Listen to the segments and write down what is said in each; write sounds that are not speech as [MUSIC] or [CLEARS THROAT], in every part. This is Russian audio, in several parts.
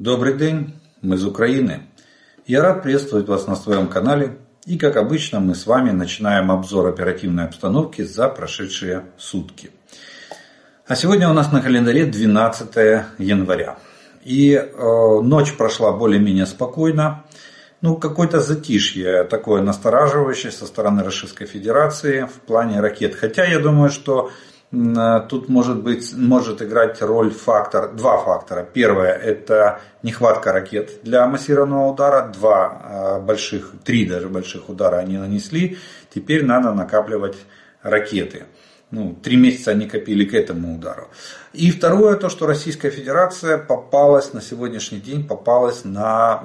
Добрый день, мы из Украины. Я рад приветствовать вас на своем канале. И как обычно мы с вами начинаем обзор оперативной обстановки за прошедшие сутки. А сегодня у нас на календаре 12 января. И э, ночь прошла более-менее спокойно. Ну, какое-то затишье такое настораживающее со стороны Российской Федерации в плане ракет. Хотя я думаю, что тут может быть, может играть роль фактор, два фактора. Первое – это нехватка ракет для массированного удара. Два а, больших, три даже больших удара они нанесли. Теперь надо накапливать ракеты ну, три месяца они копили к этому удару. И второе, то, что Российская Федерация попалась на сегодняшний день, попалась на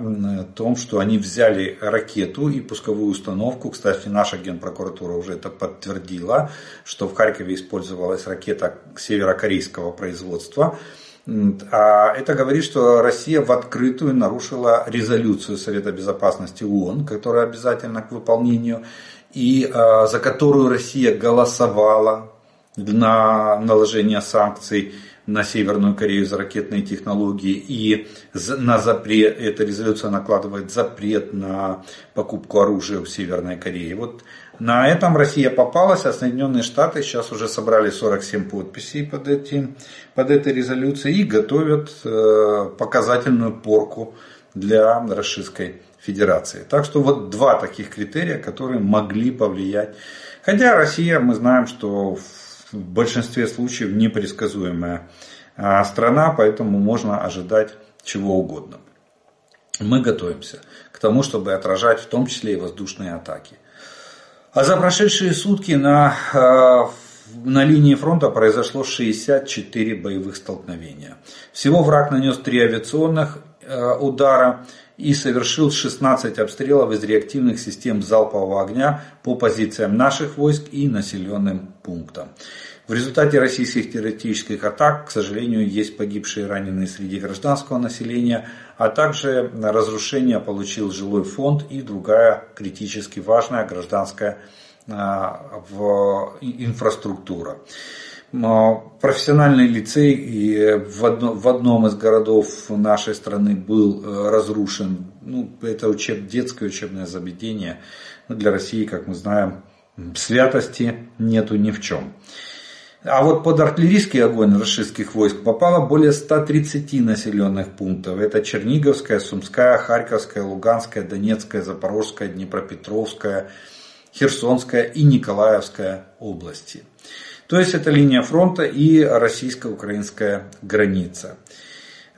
том, что они взяли ракету и пусковую установку. Кстати, наша генпрокуратура уже это подтвердила, что в Харькове использовалась ракета северокорейского производства. А это говорит, что Россия в открытую нарушила резолюцию Совета Безопасности ООН, которая обязательна к выполнению, и э, за которую Россия голосовала на наложение санкций на Северную Корею за ракетные технологии и на запрет, эта резолюция накладывает запрет на покупку оружия в Северной Корее. Вот на этом Россия попалась, а Соединенные Штаты сейчас уже собрали 47 подписей под, этим, под этой резолюцией и готовят э, показательную порку для Российской Федерации. Так что вот два таких критерия, которые могли повлиять. Хотя Россия, мы знаем, что в в большинстве случаев непредсказуемая а, страна, поэтому можно ожидать чего угодно. Мы готовимся к тому, чтобы отражать в том числе и воздушные атаки. А за прошедшие сутки на, а, на линии фронта произошло 64 боевых столкновения. Всего враг нанес 3 авиационных а, удара и совершил 16 обстрелов из реактивных систем залпового огня по позициям наших войск и населенным пунктам. В результате российских террористических атак, к сожалению, есть погибшие и раненые среди гражданского населения, а также разрушение получил жилой фонд и другая критически важная гражданская а, инфраструктура. Профессиональный лицей в, одном из городов нашей страны был э, разрушен. Ну, это учеб, детское учебное заведение. Но для России, как мы знаем, святости нету ни в чем. А вот под артиллерийский огонь российских войск попало более 130 населенных пунктов. Это Черниговская, Сумская, Харьковская, Луганская, Донецкая, Запорожская, Днепропетровская, Херсонская и Николаевская области. То есть это линия фронта и российско-украинская граница.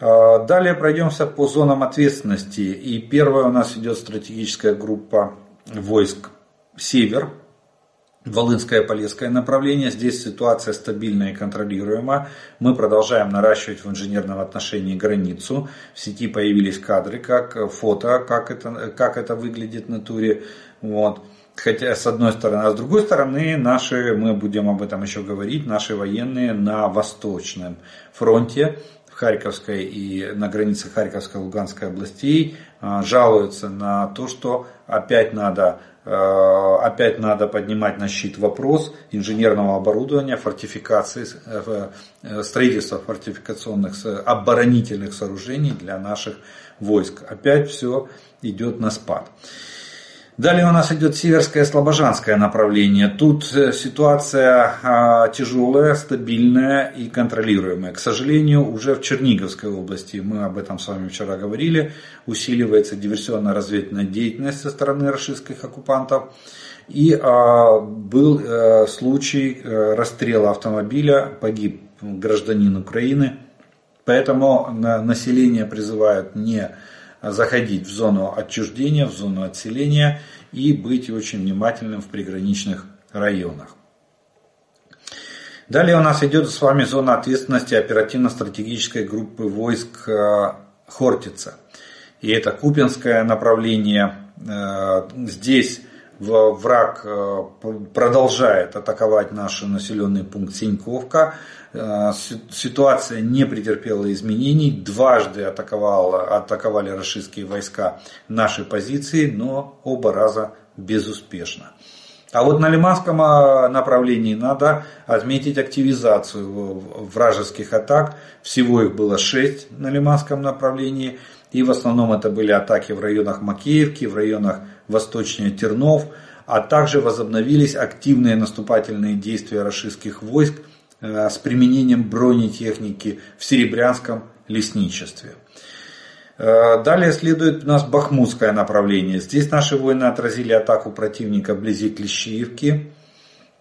А, далее пройдемся по зонам ответственности. И первая у нас идет стратегическая группа войск «Север», Волынское Полесское направление. Здесь ситуация стабильная и контролируема. Мы продолжаем наращивать в инженерном отношении границу. В сети появились кадры, как фото, как это, как это выглядит на туре. Вот. Хотя с одной стороны, а с другой стороны, наши, мы будем об этом еще говорить, наши военные на восточном фронте, в Харьковской и на границе Харьковской-Луганской областей а, жалуются на то, что опять надо, а, опять надо поднимать на щит вопрос инженерного оборудования, фортификации, э, э, строительства фортификационных оборонительных сооружений для наших войск. Опять все идет на спад. Далее у нас идет северское слобожанское направление. Тут э, ситуация а, тяжелая, стабильная и контролируемая. К сожалению, уже в Черниговской области, мы об этом с вами вчера говорили, усиливается диверсионно-разведывательная деятельность со стороны российских оккупантов. И а, был а, случай а, расстрела автомобиля, погиб гражданин Украины. Поэтому население призывают не заходить в зону отчуждения, в зону отселения и быть очень внимательным в приграничных районах. Далее у нас идет с вами зона ответственности оперативно-стратегической группы войск э, Хортица. И это Купинское направление. Э, здесь враг э, продолжает атаковать наш населенный пункт Синьковка. Э, ситуация не претерпела изменений. Дважды атаковала, атаковали российские войска наши позиции, но оба раза безуспешно. А вот на Лиманском а, направлении надо отметить активизацию вражеских атак. Всего их было 6 на Лиманском направлении. И в основном это были атаки в районах Макеевки, в районах восточнее Тернов. А также возобновились активные наступательные действия российских войск э, с применением бронетехники в Серебрянском лесничестве. Э, далее следует у нас Бахмутское направление. Здесь наши воины отразили атаку противника вблизи Клещиевки.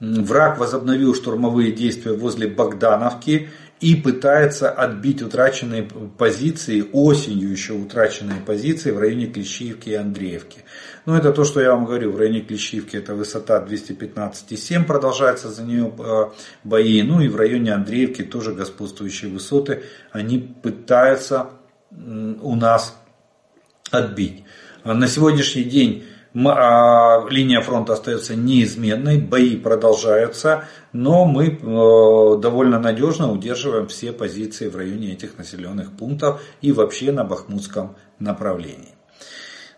Враг возобновил штурмовые действия возле Богдановки и пытается отбить утраченные позиции, осенью еще утраченные позиции в районе Клещиевки и Андреевки. Ну это то, что я вам говорю, в районе Клещиевки это высота 215,7, продолжается за нее э, бои. Ну и в районе Андреевки тоже господствующие высоты, они пытаются у нас отбить. На сегодняшний день а, линия фронта остается неизменной, бои продолжаются, но мы э, довольно надежно удерживаем все позиции в районе этих населенных пунктов и вообще на Бахмутском направлении.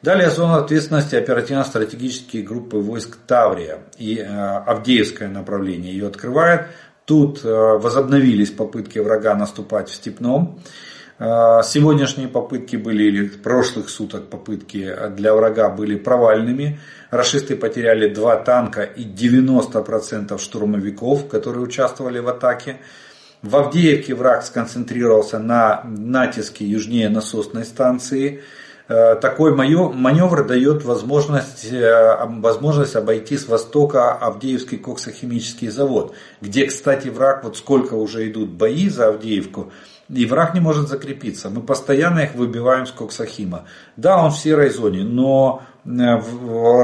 Далее зона ответственности оперативно-стратегические группы войск Таврия и э, Авдеевское направление ее открывает. Тут э, возобновились попытки врага наступать в Степном. А, сегодняшние попытки были, или прошлых суток попытки для врага были провальными. Рашисты потеряли два танка и 90% штурмовиков, которые участвовали в атаке. В Авдеевке враг сконцентрировался на натиске южнее насосной станции. А, такой маневр дает возможность, э, возможность обойти с востока Авдеевский коксохимический завод, где, кстати, враг, вот сколько уже идут бои за Авдеевку, и враг не может закрепиться. Мы постоянно их выбиваем с Коксахима. Да, он в серой зоне, но э,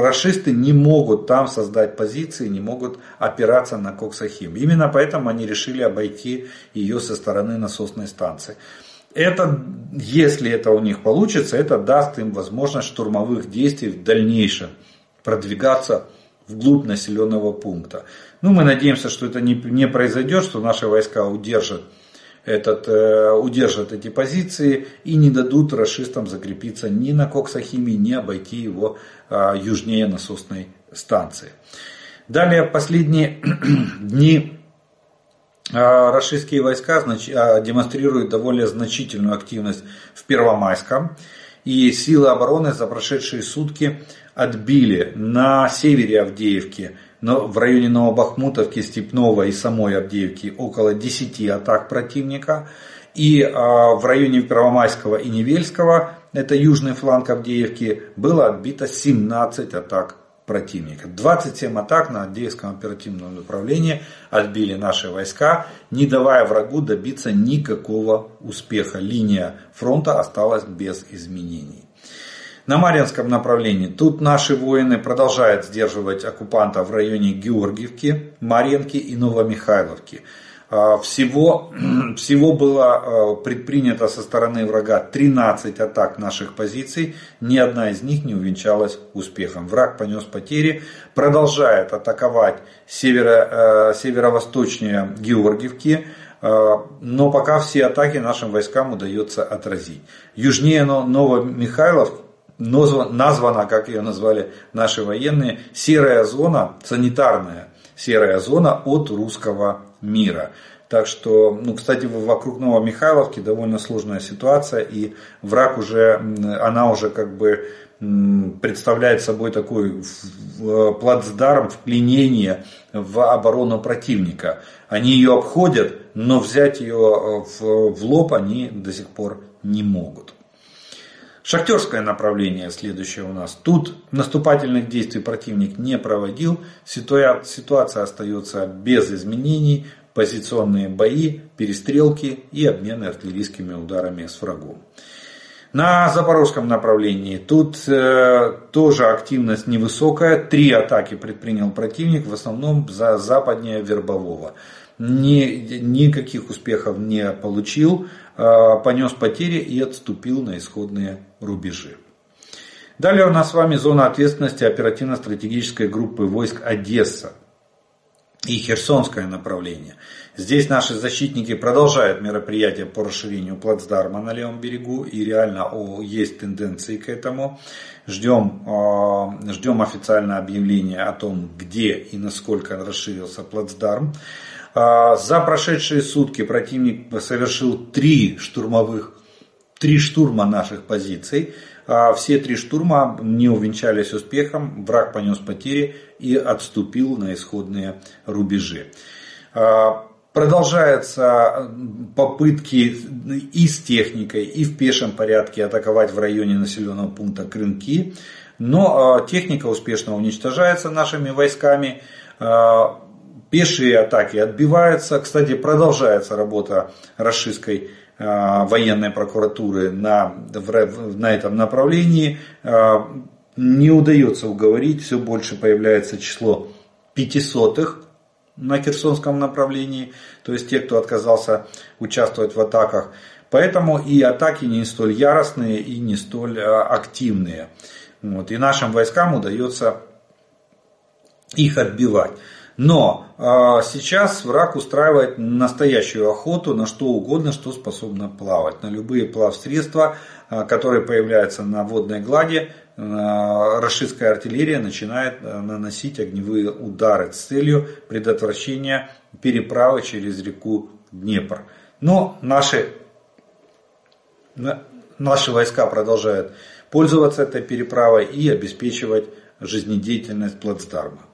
расисты не могут там создать позиции, не могут опираться на Коксахим. Именно поэтому они решили обойти ее со стороны насосной станции. Это, если это у них получится, это даст им возможность штурмовых действий в дальнейшем продвигаться вглубь населенного пункта. Ну, мы надеемся, что это не, не произойдет, что наши войска удержат этот, э, удержат эти позиции и не дадут расистам закрепиться ни на Коксахиме, ни обойти его э, южнее насосной станции. Далее, последние [CLEARS THROAT] дни российские войска демонстрируют довольно значительную активность в Первомайском. И силы обороны за прошедшие сутки отбили на севере Авдеевки но в районе Новобахмутовки, Степного и самой Авдеевки около 10 атак противника. И а, в районе Первомайского и Невельского, это южный фланг Авдеевки, было отбито 17 атак противника. 27 атак на Авдеевском оперативном направлении отбили наши войска, не давая врагу добиться никакого успеха. Линия фронта осталась без изменений. На Марьинском направлении тут наши воины продолжают сдерживать оккупанта в районе Георгиевки, Марьинки и Новомихайловки. А, всего, [CLEARS THROAT] всего было а, предпринято со стороны врага 13 атак наших позиций, ни одна из них не увенчалась успехом. Враг понес потери, продолжает атаковать северо, а, северо-восточнее Георгиевки, но пока все атаки нашим войскам удается отразить. Южнее Новомихайловки названа, как ее назвали наши военные, серая зона, санитарная серая зона от русского мира. Так что, ну, кстати, вокруг Новомихайловки довольно сложная ситуация, и враг уже, она уже как бы представляет собой такой плацдарм вклинения в оборону противника. Они ее обходят, но взять ее в, в лоб они до сих пор не могут. Шахтерское направление следующее у нас. Тут наступательных действий противник не проводил. Ситуация остается без изменений. Позиционные бои, перестрелки и обмены артиллерийскими ударами с врагом. На запорожском направлении тут э, тоже активность невысокая. Три атаки предпринял противник, в основном за западнее Вербового. Ни, никаких успехов не получил. Э, понес потери и отступил на исходные рубежи. Далее у нас с вами зона ответственности оперативно-стратегической группы войск Одесса. и Херсонское направление. Здесь наши защитники продолжают мероприятия по расширению плацдарма на левом берегу и реально о, есть тенденции к этому. Ждем, э, ждем официальное объявление о том, где и насколько расширился плацдарм. Э, за прошедшие сутки противник совершил три штурмовых, три штурма наших позиций. Э, все три штурма не увенчались успехом, враг понес потери и отступил на исходные рубежи. Продолжаются попытки и с техникой, и в пешем порядке атаковать в районе населенного пункта Крынки. Но а, техника успешно уничтожается нашими войсками. А, пешие атаки отбиваются. Кстати, продолжается работа расистской а, военной прокуратуры на, на этом направлении. Не удается уговорить, все больше появляется число пятисотых на Херсонском направлении, то есть те, кто отказался участвовать в атаках. Поэтому и атаки не столь яростные и не столь а, активные. Вот. И нашим войскам удается их отбивать. Но э, сейчас враг устраивает настоящую охоту на что угодно, что способно плавать. На любые плавсредства, э, которые появляются на водной глади, Э, рашистская артиллерия начинает э, наносить огневые удары с целью предотвращения переправы через реку Днепр. Но наши, наши войска продолжают пользоваться этой переправой и обеспечивать жизнедеятельность плацдарма.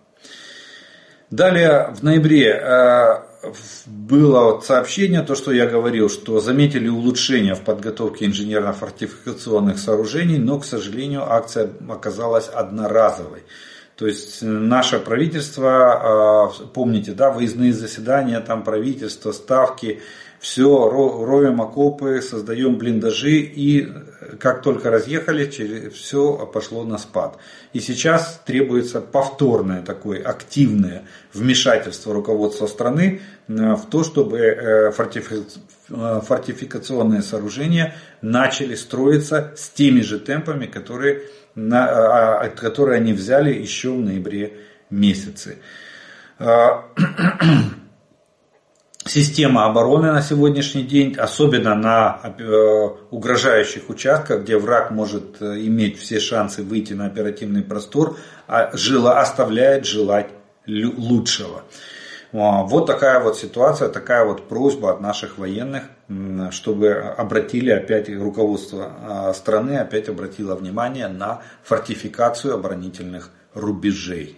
Далее в ноябре э, было сообщение, то, что я говорил, что заметили улучшение в подготовке инженерно-фортификационных сооружений, но, к сожалению, акция оказалась одноразовой. То есть наше правительство, э, помните, да, выездные заседания, там правительство, ставки, все, роем окопы, создаем блиндажи и как только разъехали, все пошло на спад. И сейчас требуется повторное такое активное вмешательство руководства страны э, в то, чтобы э, э, фортификационные сооружения начали строиться с теми же темпами, которые, а, которые они взяли еще в ноябре месяце. [CLEARS THROAT] система обороны на сегодняшний день, особенно на э, угрожающих участках, где враг может э, иметь все шансы выйти на оперативный простор, а жила, оставляет желать лучшего. Вот такая вот ситуация, такая вот просьба от наших военных, чтобы обратили опять руководство а, страны, опять обратило внимание на фортификацию оборонительных рубежей.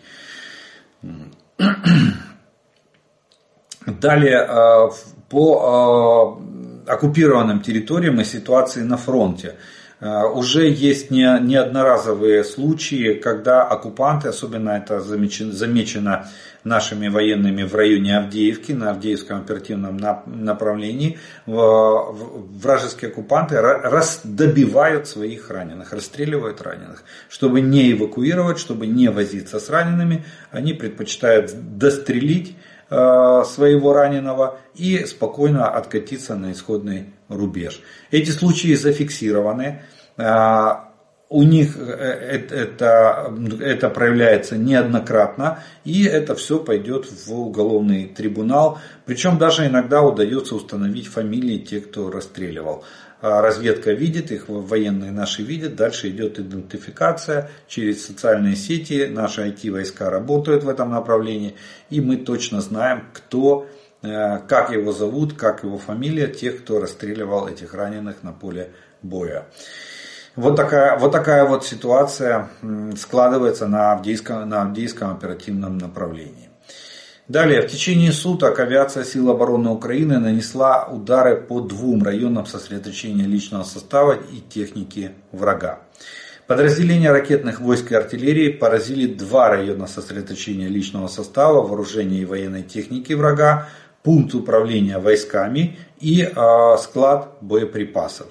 Далее, э, по э, оккупированным территориям и ситуации на фронте. Э, уже есть не, неодноразовые случаи, когда оккупанты, особенно это замечено, замечено нашими военными в районе Авдеевки, на Авдеевском оперативном направлении, вражеские оккупанты добивают своих раненых, расстреливают раненых. Чтобы не эвакуировать, чтобы не возиться с ранеными, они предпочитают дострелить своего раненого и спокойно откатиться на исходный рубеж. Эти случаи зафиксированы. У них э, это, это проявляется неоднократно, и это все пойдет в уголовный трибунал. Причем даже иногда удается установить фамилии тех, кто расстреливал. А разведка видит, их военные наши видят, дальше идет идентификация через социальные сети, наши IT-войска работают в этом направлении, и мы точно знаем, кто, э, как его зовут, как его фамилия, тех, кто расстреливал этих раненых на поле боя. Вот такая, вот такая вот ситуация складывается на Авдейском, на Авдейском оперативном направлении. Далее, в течение суток авиация сил обороны Украины нанесла удары по двум районам сосредоточения личного состава и техники врага. Подразделения ракетных войск и артиллерии поразили два района сосредоточения личного состава, вооружения и военной техники врага, пункт управления войсками и э, склад боеприпасов.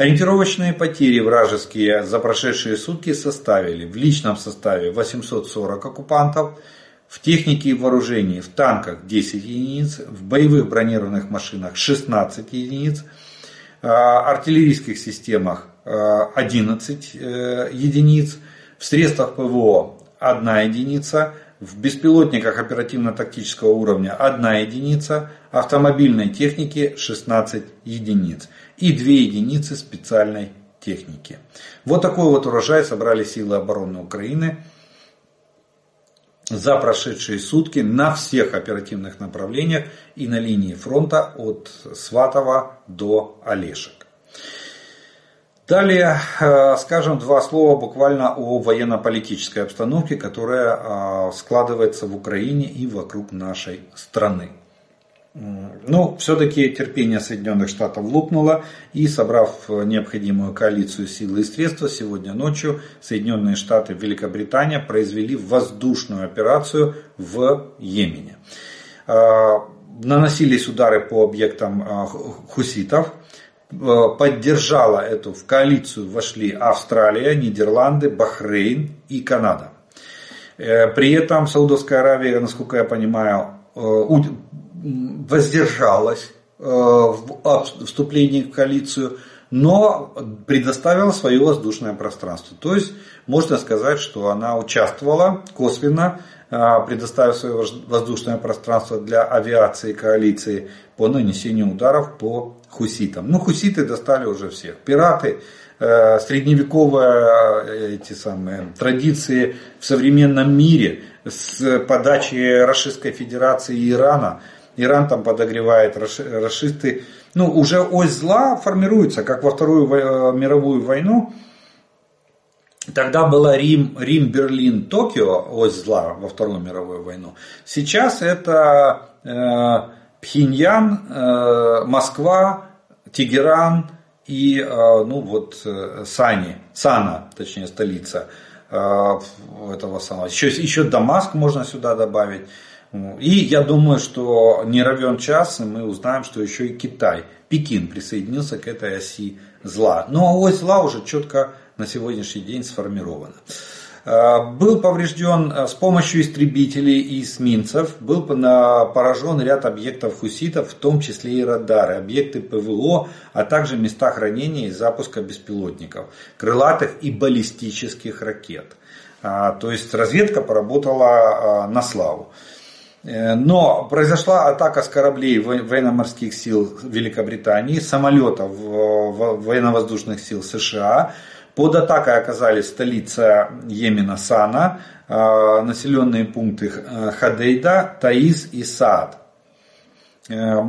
Ориентировочные потери вражеские за прошедшие сутки составили в личном составе 840 оккупантов, в технике и вооружении в танках 10 единиц, в боевых бронированных машинах 16 единиц, а, артиллерийских системах 11 а, э, единиц, в средствах ПВО 1 единица, в беспилотниках оперативно-тактического уровня 1 единица, автомобильной техники 16 единиц и 2 единицы специальной техники. Вот такой вот урожай собрали силы обороны Украины за прошедшие сутки на всех оперативных направлениях и на линии фронта от Сватова до Олешек. Далее э, скажем два слова буквально о военно-политической обстановке, которая э, складывается в Украине и вокруг нашей страны. Ну, все-таки терпение Соединенных Штатов лопнуло, и собрав необходимую коалицию сил и средств, сегодня ночью Соединенные Штаты и Великобритания произвели воздушную операцию в Йемене. Э, наносились удары по объектам хуситов, Э, поддержала эту, в коалицию вошли Австралия, Нидерланды, Бахрейн и Канада. Э, при этом Саудовская Аравия, насколько я понимаю, э, воздержалась в вступлении в коалицию, но предоставила свое воздушное пространство. То есть можно сказать, что она участвовала косвенно, предоставив свое воздушное пространство для авиации коалиции по нанесению ударов по хуситам. Ну, хуситы достали уже всех. Пираты, э, средневековые э, эти самые традиции в современном мире с подачи Российской Федерации и Ирана. Иран там подогревает расисты. Ну, уже ось зла формируется, как во Вторую э, мировую войну. Тогда была Рим, Рим, Берлин, Токио, ось зла во Вторую мировую войну. Сейчас это э, Пхеньян, э, Москва, Тегеран и э, ну вот э, Сани, Сана, точнее столица этого самого. Еще, еще Дамаск можно сюда добавить. И я думаю, что не равен час, и мы узнаем, что еще и Китай, Пекин присоединился к этой оси зла. Но ось зла уже четко на сегодняшний день сформирована. Э, был поврежден э, с помощью истребителей и эсминцев, был поражен ряд объектов хуситов, в том числе и радары, объекты ПВО, а также места хранения и запуска беспилотников, крылатых и баллистических ракет. А, то есть разведка поработала на славу. Э, но произошла атака с кораблей военно-морских сил Великобритании, самолетов военно-воздушных сил США, под атакой оказались столица Йемена Сана, э, населенные пункты э, Хадейда, Таиз и Саад. Э,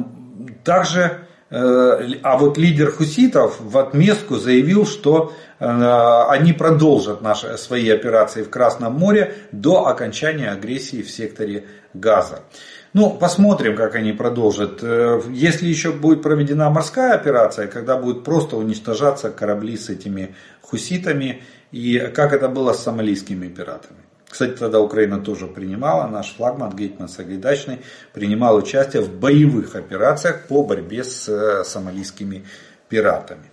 также, а вот лидер хуситов в отместку заявил, что они продолжат наши, свои операции в Красном море до окончания агрессии в секторе Газа. Ну, посмотрим, как они продолжат. Э, если еще будет проведена морская операция, когда будут просто уничтожаться корабли с этими хуситами, и как это было с сомалийскими пиратами. Кстати, тогда Украина тоже принимала, наш флагман Гейтман Сагайдачный принимал участие в боевых операциях по борьбе с э, сомалийскими пиратами.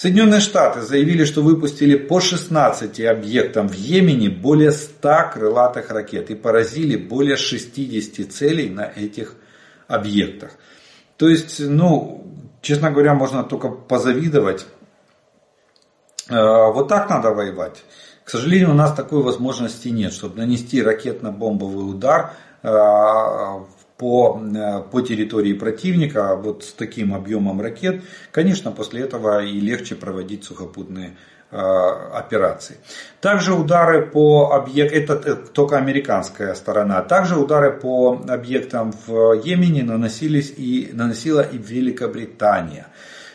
Соединенные Штаты заявили, что выпустили по 16 объектам в Йемене более 100 крылатых ракет и поразили более 60 целей на этих объектах. То есть, ну, честно говоря, можно только позавидовать. Э, вот так надо воевать. К сожалению, у нас такой возможности нет, чтобы нанести ракетно-бомбовый удар э, по, э, по территории противника вот с таким объемом ракет, конечно, после этого и легче проводить сухопутные э, операции. Также удары по объектам, это только американская сторона, также удары по объектам в Йемене наносились и, наносила и Великобритания.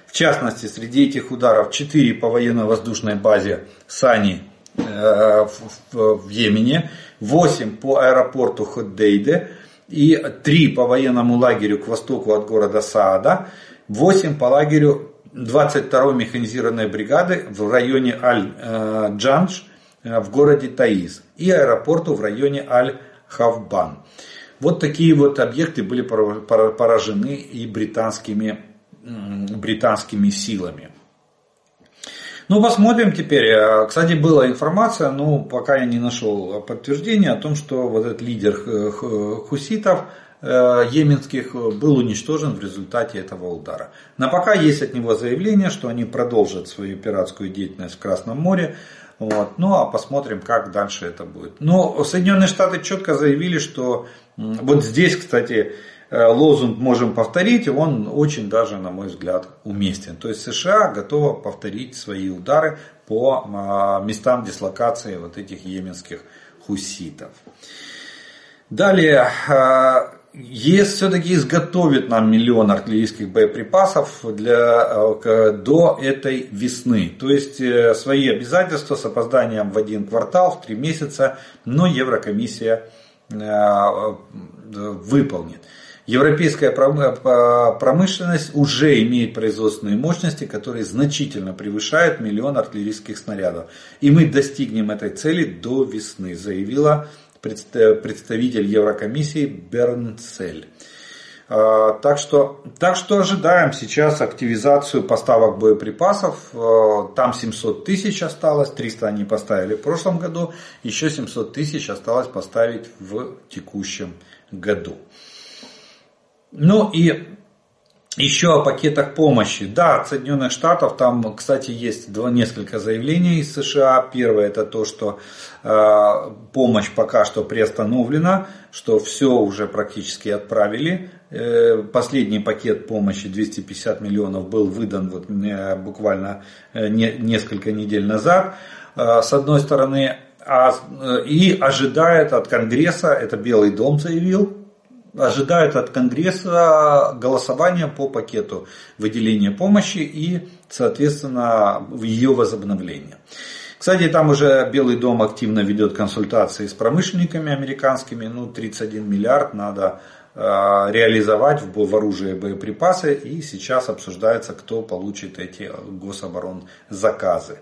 В частности, среди этих ударов 4 по военно-воздушной базе Сани э, в, в Йемене, 8 по аэропорту Ходдейде, и 3 по военному лагерю к востоку от города Саада, 8 по лагерю 22-й механизированной бригады в районе Аль-Джандж э, в городе Таиз и аэропорту в районе Аль-Хавбан. Вот такие вот объекты были поражены и британскими, британскими силами. Ну, посмотрим теперь. Э, кстати, была информация, но пока я не нашел подтверждения о том, что вот этот лидер хуситов йеменских был уничтожен в результате этого удара. На пока есть от него заявление, что они продолжат свою пиратскую деятельность в Красном море. Вот. Ну а посмотрим, как дальше это будет. Но Соединенные Штаты четко заявили, что вот здесь, кстати, Э, лозунг можем повторить, он очень даже, на мой взгляд, уместен. То есть США готова повторить свои удары по а, местам дислокации вот этих йеменских хуситов. Далее, э, ЕС все-таки изготовит нам миллион артиллерийских боеприпасов для, э, до этой весны. То есть свои обязательства с опозданием в один квартал, в три месяца, но Еврокомиссия выполнит. Европейская промышленность уже имеет производственные мощности, которые значительно превышают миллион артиллерийских снарядов. И мы достигнем этой цели до весны, заявила представитель Еврокомиссии Бернцель. А, так что, так что ожидаем сейчас активизацию поставок боеприпасов. А, там 700 тысяч осталось, 300 они поставили в прошлом году, еще 700 тысяч осталось поставить в текущем году. Ну и еще о пакетах помощи. Да, от Соединенных Штатов там, кстати, есть два, несколько заявлений из США. Первое это то, что э, помощь пока что приостановлена, что все уже практически отправили. Э, последний пакет помощи 250 миллионов был выдан вот, э, буквально э, не, несколько недель назад. Э, с одной стороны, а, э, и ожидает от Конгресса, это Белый дом заявил, ожидают от Конгресса голосования по пакету выделения помощи и, соответственно, ее возобновления. Кстати, там уже Белый дом активно ведет консультации с промышленниками американскими. Ну, 31 миллиард надо э, реализовать в оружие боеприпасы. И сейчас обсуждается, кто получит эти гособоронзаказы.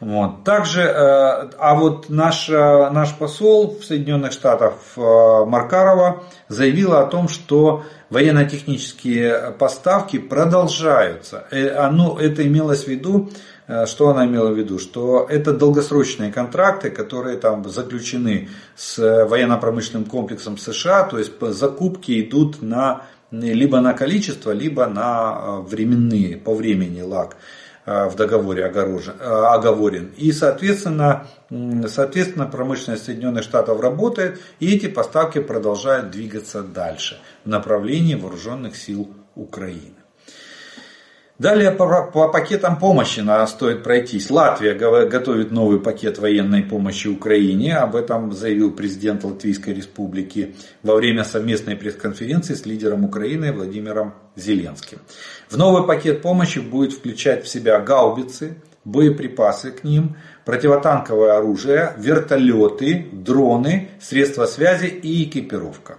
Вот. Также, э, а вот наш, э, наш посол в Соединенных Штатах э, Маркарова заявила о том, что военно-технические поставки продолжаются. Оно, это имелось в виду, что она имела в виду? Что это долгосрочные контракты, которые там заключены с военно-промышленным комплексом США, то есть закупки идут на, либо на количество, либо на временные, по времени лаг. Э, в договоре э, оговорен. И, соответственно, соответственно, промышленность Соединенных Штатов работает, и эти поставки продолжают двигаться дальше в направлении вооруженных сил Украины. Далее по, по пакетам помощи надо стоит пройтись. Латвия готовит новый пакет военной помощи Украине. Об этом заявил президент Латвийской Республики во время совместной пресс-конференции с лидером Украины Владимиром Зеленским. В новый пакет помощи будет включать в себя гаубицы, боеприпасы к ним, противотанковое оружие, вертолеты, дроны, средства связи и экипировка.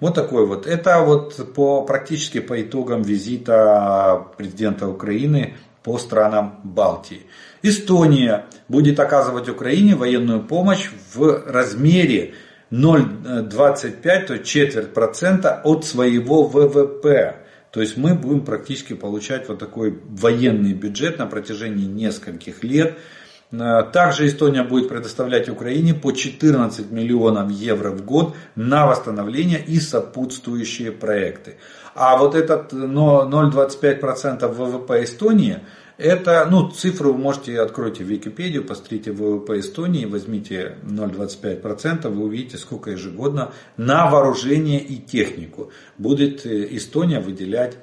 Вот такой вот. Это вот по, практически по итогам визита президента Украины по странам Балтии. Эстония будет оказывать Украине военную помощь в размере 0,25, то четверть процента от своего ВВП. То есть мы будем практически получать вот такой военный бюджет на протяжении нескольких лет. Э, также Эстония будет предоставлять Украине по 14 миллионов евро в год на восстановление и сопутствующие проекты. А вот этот 0,25% ВВП Эстонии, это, ну, цифру вы можете, откройте Википедию, посмотрите ВВП Эстонии, возьмите 0,25%, вы увидите, сколько ежегодно на вооружение и технику будет э, Эстония выделять,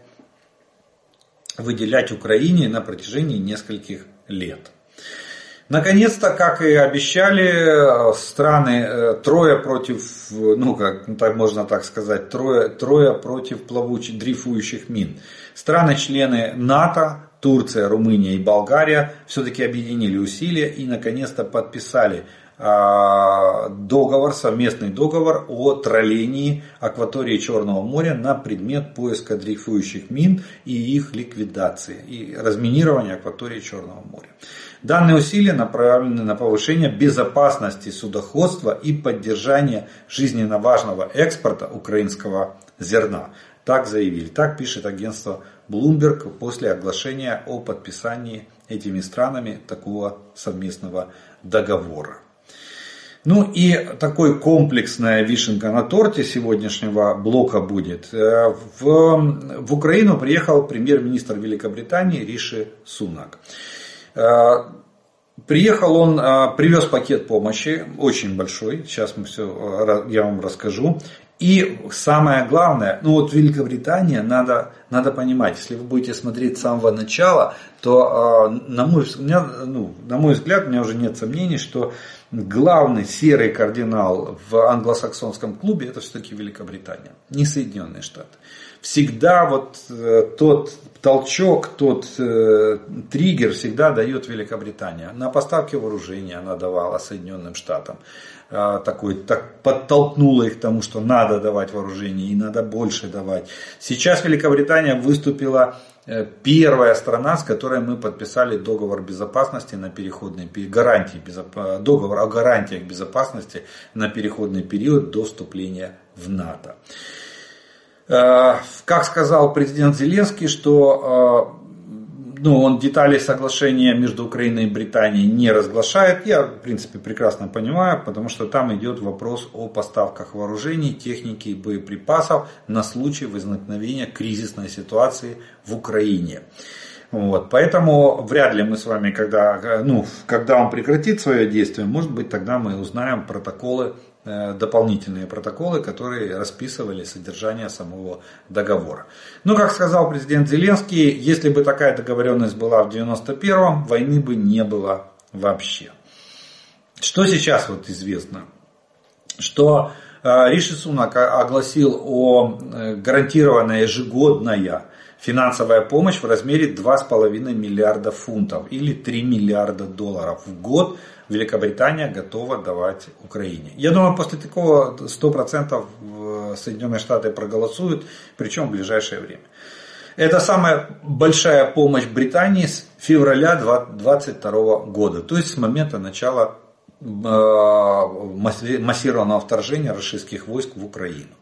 выделять Украине на протяжении нескольких лет. Наконец-то, как и обещали, страны э, трое против, ну как так можно так сказать, трое, трое против плавучих, дрейфующих мин. Страны-члены НАТО, Турция, Румыния и Болгария все-таки объединили усилия и наконец-то подписали договор, совместный договор о троллении акватории Черного моря на предмет поиска дрейфующих мин и их ликвидации и разминирования акватории Черного моря. Данные усилия направлены на повышение безопасности судоходства и поддержание жизненно важного экспорта украинского зерна. Так заявили, так пишет агентство Bloomberg после оглашения о подписании этими странами такого совместного договора. Ну и такой комплексная вишенка на торте сегодняшнего блока будет. Э, в, в Украину приехал премьер-министр Великобритании Риши Сунак. Э, приехал он, э, привез пакет помощи, очень большой, сейчас мы все, я вам расскажу. И самое главное, ну вот Великобритания, надо, надо понимать, если вы будете смотреть с самого начала, то на мой, ну, на мой взгляд, у меня уже нет сомнений, что главный серый кардинал в англосаксонском клубе это все-таки Великобритания, не Соединенные Штаты. Всегда вот э, тот толчок, тот э, триггер всегда дает Великобритания. На поставки вооружения она давала Соединенным Штатам. Э, такой, так подтолкнула их к тому, что надо давать вооружение и надо больше давать. Сейчас Великобритания выступила Э, первая страна, с которой мы подписали договор безопасности на переходный гарантии, договор о гарантиях безопасности на переходный период до вступления в НАТО. Э, как сказал президент Зеленский, что э, ну, он детали соглашения между Украиной и Британией не разглашает. Я, в принципе, прекрасно понимаю, потому что там идет вопрос о поставках вооружений, техники и боеприпасов на случай возникновения кризисной ситуации в Украине. Вот, поэтому вряд ли мы с вами, когда, ну, когда он прекратит свое действие, может быть, тогда мы узнаем протоколы дополнительные протоколы, которые расписывали содержание самого договора. Но, как сказал президент Зеленский, если бы такая договоренность была в 91-м, войны бы не было вообще. Что сейчас вот известно? Что э, Риши Сунак огласил о э, гарантированной ежегодная финансовая помощь в размере 2,5 миллиарда фунтов или 3 миллиарда долларов в год – Великобритания готова давать Украине. Я думаю, после такого 100% Соединенные Штаты проголосуют, причем в ближайшее время. Это самая большая помощь Британии с февраля 2022 года, то есть с момента начала э, массированного вторжения российских войск в Украину.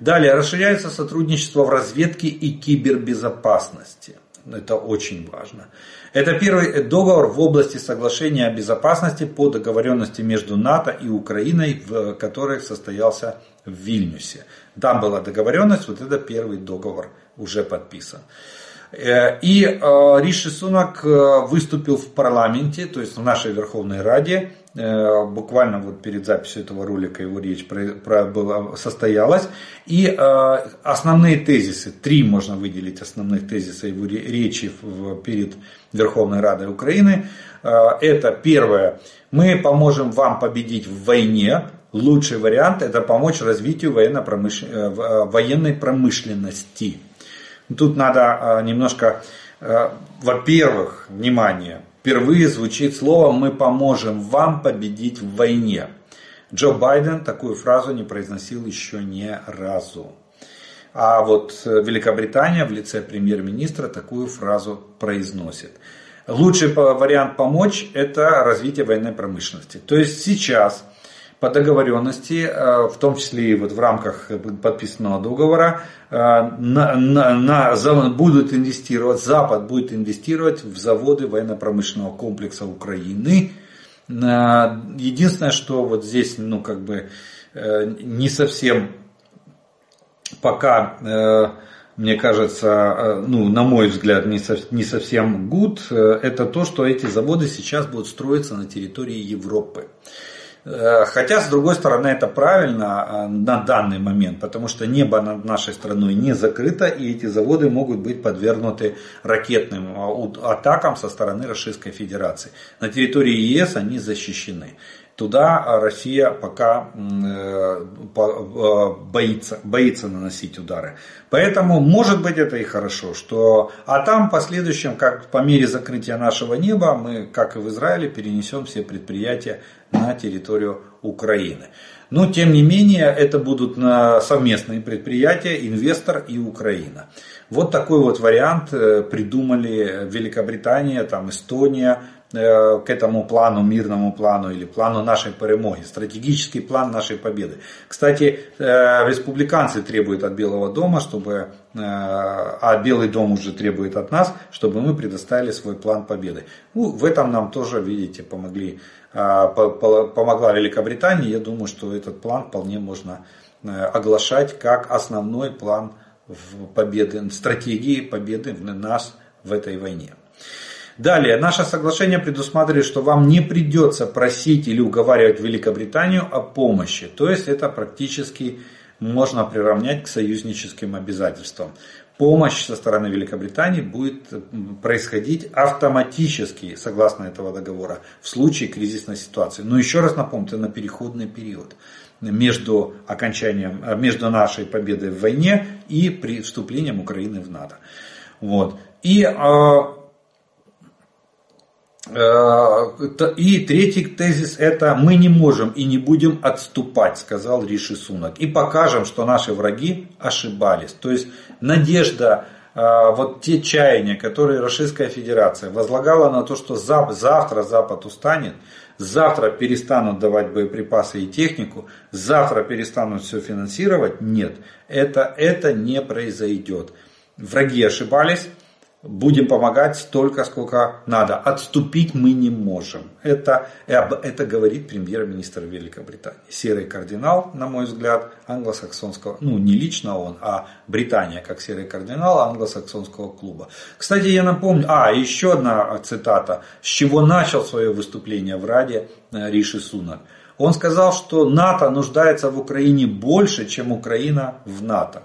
Далее расширяется сотрудничество в разведке и кибербезопасности. Это очень важно. Это первый договор в области соглашения о безопасности по договоренности между НАТО и Украиной, в который состоялся в Вильнюсе. Там была договоренность, вот это первый договор уже подписан. Э, и э, Риши Сунак э, выступил в парламенте, то есть в нашей Верховной Раде, буквально вот перед записью этого ролика его речь про, про, была, состоялась. И основные тезисы, три можно выделить основных тезиса его речи перед Верховной Радой Украины. Это первое, мы поможем вам победить в войне, лучший вариант это помочь развитию военной промышленности. Тут надо немножко, во-первых, внимание, впервые звучит слово «мы поможем вам победить в войне». Джо Байден такую фразу не произносил еще ни разу. А вот Великобритания в лице премьер-министра такую фразу произносит. Лучший вариант помочь – это развитие военной промышленности. То есть сейчас по договоренности, э, в том числе и вот в рамках подписанного договора, э, на, на, на, будут инвестировать, Запад будет инвестировать в заводы военно-промышленного комплекса Украины. Э, единственное, что вот здесь, ну, как бы, не совсем пока, мне кажется, ну, на мой взгляд, не, не совсем good, это то, что эти заводы сейчас будут строиться на территории Европы. Э, хотя, с другой стороны, это правильно э, на данный момент, потому что небо над нашей страной не закрыто, и эти заводы могут быть подвергнуты ракетным э, атакам со стороны Российской Федерации. На территории ЕС они защищены. Туда Россия пока боится, боится наносить удары. Поэтому, может быть, это и хорошо. Что... А там в последующем, как по мере закрытия нашего неба, мы, как и в Израиле, перенесем все предприятия на территорию Украины. Но, тем не менее, это будут совместные предприятия, инвестор и Украина. Вот такой вот вариант э, придумали Великобритания, там, Эстония, к этому плану, мирному плану или плану нашей перемоги, стратегический план нашей победы. Кстати, республиканцы требуют от Белого дома, чтобы, а Белый дом уже требует от нас, чтобы мы предоставили свой план победы. Ну, в этом нам тоже, видите, помогли, помогла Великобритания. Я думаю, что этот план вполне можно оглашать как основной план победы, стратегии победы нас в этой войне. Далее, наше соглашение предусматривает, что вам не придется просить или уговаривать Великобританию о помощи. То есть это практически можно приравнять к союзническим обязательствам. Помощь со стороны Великобритании будет происходить автоматически, согласно этого договора, в случае кризисной ситуации. Но еще раз напомню, это на переходный период между окончанием, между нашей победой в войне и при вступлением Украины в НАТО. Вот. И а, Э, и третий тезис это мы не можем и не будем отступать, сказал Риши Сунак. И покажем, что наши враги ошибались. То есть надежда, э, вот те чаяния, которые Российская Федерация возлагала на то, что завтра Запад устанет, завтра перестанут давать боеприпасы и технику, завтра перестанут все финансировать, нет, это, это не произойдет. Враги ошибались, будем помогать столько, сколько надо. Отступить мы не можем. Это, это говорит премьер-министр Великобритании. Серый кардинал, на мой взгляд, англосаксонского, ну не лично он, а Британия как серый кардинал англосаксонского клуба. Кстати, я напомню, а, еще одна цитата, с чего начал свое выступление в Раде э, Риши Сунак. Он сказал, что НАТО нуждается в Украине больше, чем Украина в НАТО.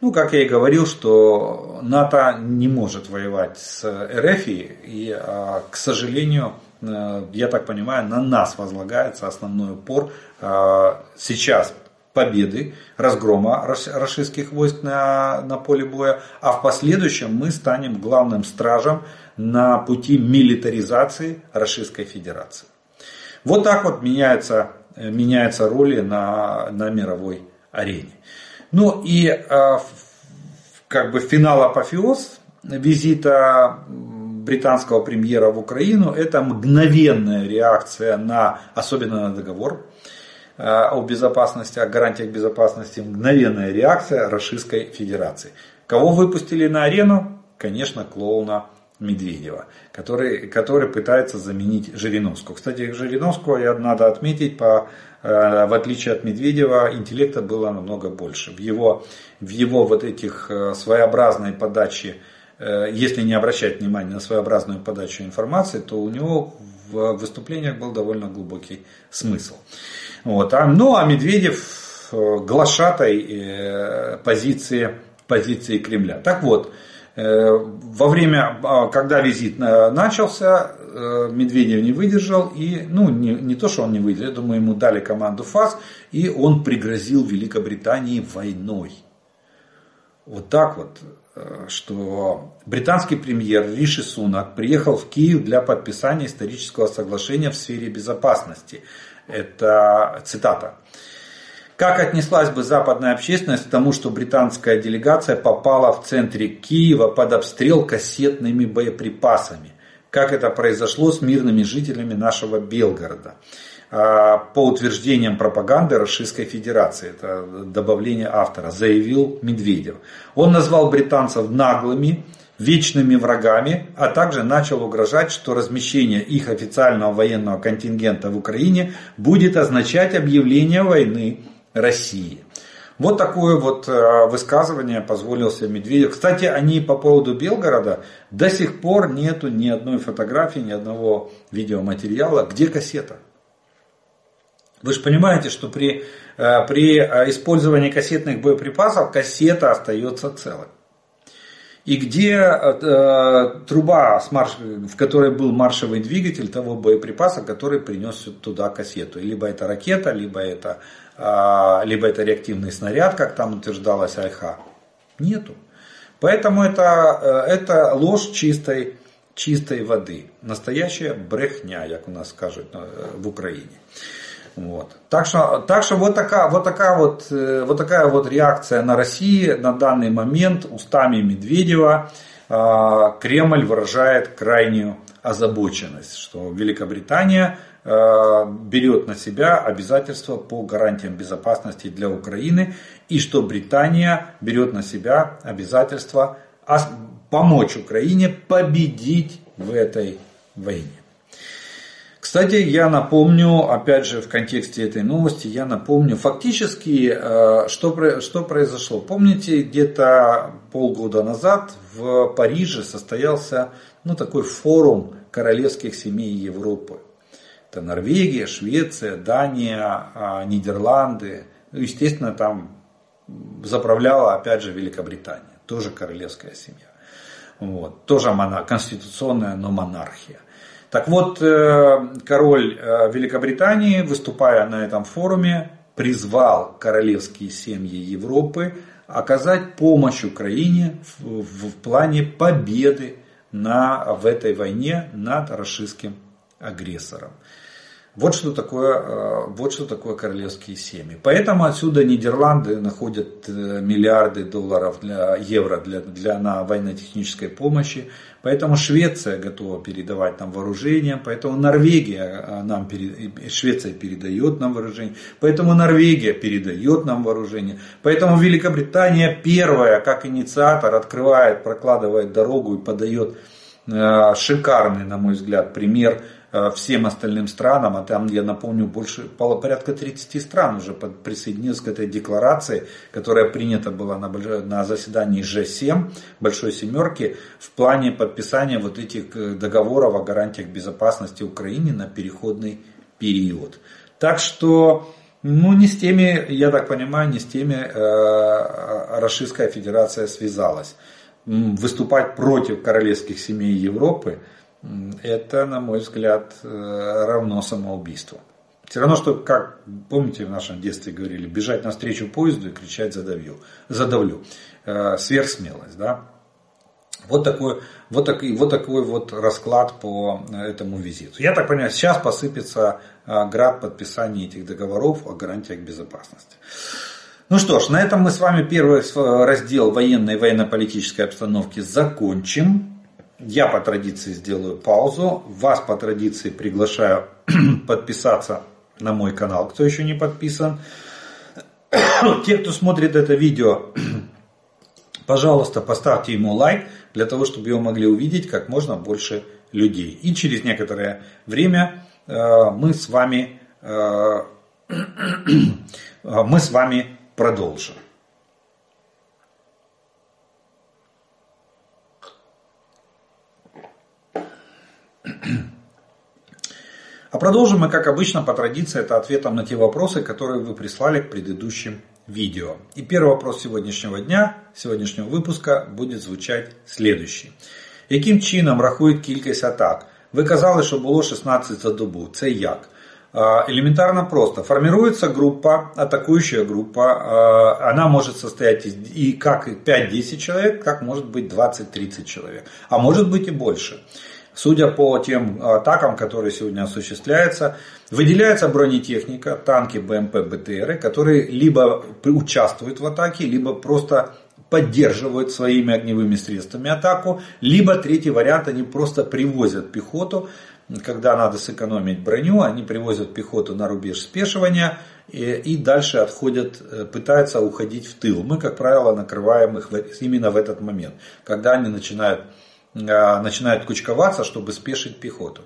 Ну, как я и говорил, что НАТО не может воевать с РФ, и, а, к сожалению, э, я так понимаю, на нас возлагается основной упор а, сейчас победы, разгрома российских войск на, на поле боя, а в последующем мы станем главным стражем на пути милитаризации Российской Федерации. Вот так вот меняются, меняются роли на, на мировой арене. Ну и э, как бы финал апофеоз визита британского премьера в Украину, это мгновенная реакция на, особенно на договор э, о безопасности, о гарантиях безопасности, мгновенная реакция Российской Федерации. Кого выпустили на арену? Конечно, клоуна Медведева, который, который пытается заменить Жириновского. Кстати, Жириновского, надо отметить, по Э, в отличие от Медведева, интеллекта было намного больше. В его, в его вот этих э, своеобразной подаче, э, если не обращать внимания на своеобразную подачу информации, то у него в выступлениях был довольно глубокий смысл. Вот. А, ну а Медведев глашатай позиции, позиции Кремля. Так вот, во время, а, когда визит начался, Э, Медведев не выдержал и, ну, не, не то, что он не выдержал, я думаю, ему дали команду ФАС, и он пригрозил Великобритании войной. Вот так вот, э, что британский премьер Риши Сунак приехал в Киев для подписания исторического соглашения в сфере безопасности. Это цитата. Как отнеслась бы западная общественность к тому, что британская делегация попала в центре Киева под обстрел кассетными боеприпасами? как это произошло с мирными жителями нашего Белгорода. А, по утверждениям пропаганды Российской Федерации, это добавление автора, заявил Медведев. Он назвал британцев наглыми, вечными врагами, а также начал угрожать, что размещение их официального военного контингента в Украине будет означать объявление войны России. Вот такое вот э, высказывание позволил себе Медведев. Кстати, они по поводу Белгорода до сих пор нету ни одной фотографии, ни одного видеоматериала, где кассета. Вы же понимаете, что при, э, при э, использовании кассетных боеприпасов кассета остается целой. И где э, труба, с марш... в которой был маршевый двигатель того боеприпаса, который принес туда кассету. Либо это ракета, либо это а, либо это реактивный снаряд, как там утверждалось Альха. Нету. Поэтому это, э, это ложь чистой, чистой воды. Настоящая брехня, как у нас скажут э, в Украине. Вот. Так что, так что вот, такая, вот, такая вот, э, вот такая вот реакция на Россию на данный момент устами Медведева. А, Кремль выражает крайнюю озабоченность, что Великобритания э, берет на себя обязательства по гарантиям безопасности для Украины и что Британия берет на себя обязательства помочь Украине победить в этой войне. Кстати, я напомню, опять же, в контексте этой новости, я напомню фактически, э, что, что произошло. Помните, где-то полгода назад в Париже состоялся ну, такой форум королевских семей Европы. Это Норвегия, Швеция, Дания, а, Нидерланды. Ну, естественно, там заправляла, опять же, Великобритания. Тоже королевская семья. Вот. Тоже монар... конституционная, но монархия. Так вот, э, король э, Великобритании, выступая на этом форуме, призвал королевские семьи Европы оказать помощь Украине в, плане победы на, в этой войне над российским агрессором. Вот что такое, э, вот что такое королевские семьи. Поэтому отсюда Нидерланды находят миллиарды долларов для евро для, для, на военно-технической помощи. Поэтому Швеция готова передавать нам вооружение. Поэтому Норвегия э, нам, Швеция передает нам вооружение. Поэтому Норвегия передает нам вооружение. Поэтому Великобритания первая, как инициатор, открывает, прокладывает дорогу и подает шикарный, на мой взгляд, пример Э, всем остальным странам, а там, я напомню, больше, порядка 30 стран уже присоединилось к этой декларации, которая принята была на, на заседании G7, Большой Семерки, в плане подписания вот этих э, договоров о гарантиях безопасности Украины на переходный период. Так что, ну, не с теми, я так понимаю, не с теми э, Российская Федерация связалась. Выступать против королевских семей Европы – это, на мой взгляд, э, равно самоубийству. Все равно, что, как помните, в нашем детстве говорили, бежать навстречу поезду и кричать «задавлю». задавлю. Э, сверхсмелость, да? Вот такой, вот, такой, вот такой вот расклад по этому визиту. Я так понимаю, сейчас посыпется э, град подписания этих договоров о гарантиях безопасности. Ну что ж, на этом мы с вами первый раздел военной и военно-политической обстановки закончим. Я по традиции сделаю паузу. Вас по традиции приглашаю [CLEARS THROAT] подписаться на мой канал, кто еще не подписан. [CLEARS THROAT] Те, кто смотрит это видео, [CLEARS THROAT] пожалуйста, поставьте ему лайк, для того, чтобы его могли увидеть как можно больше людей. И через некоторое время э, мы с вами, э, мы с вами продолжим. А продолжим мы, как обычно, по традиции, это ответом на те вопросы, которые вы прислали к предыдущим видео. И первый вопрос сегодняшнего дня, сегодняшнего выпуска будет звучать следующий. Яким чином рахують кількість атак? Ви казали, що було 16 за добу. Це як? Элементарно просто. Формируется группа, атакующая группа. Она может состоять из и как 5-10 человек, как может быть 20-30 человек. А может быть и больше. Судя по тем атакам, которые сегодня осуществляются, выделяется бронетехника, танки, БМП, БТРы, которые либо участвуют в атаке, либо просто поддерживают своими огневыми средствами атаку, либо третий вариант, они просто привозят пехоту, когда надо сэкономить броню, они привозят пехоту на рубеж спешивания и, и дальше отходят, э, пытаются уходить в тыл. Мы, как правило, накрываем их именно в этот момент, когда они начинают Э, начинают кучковаться, чтобы спешить пехоту.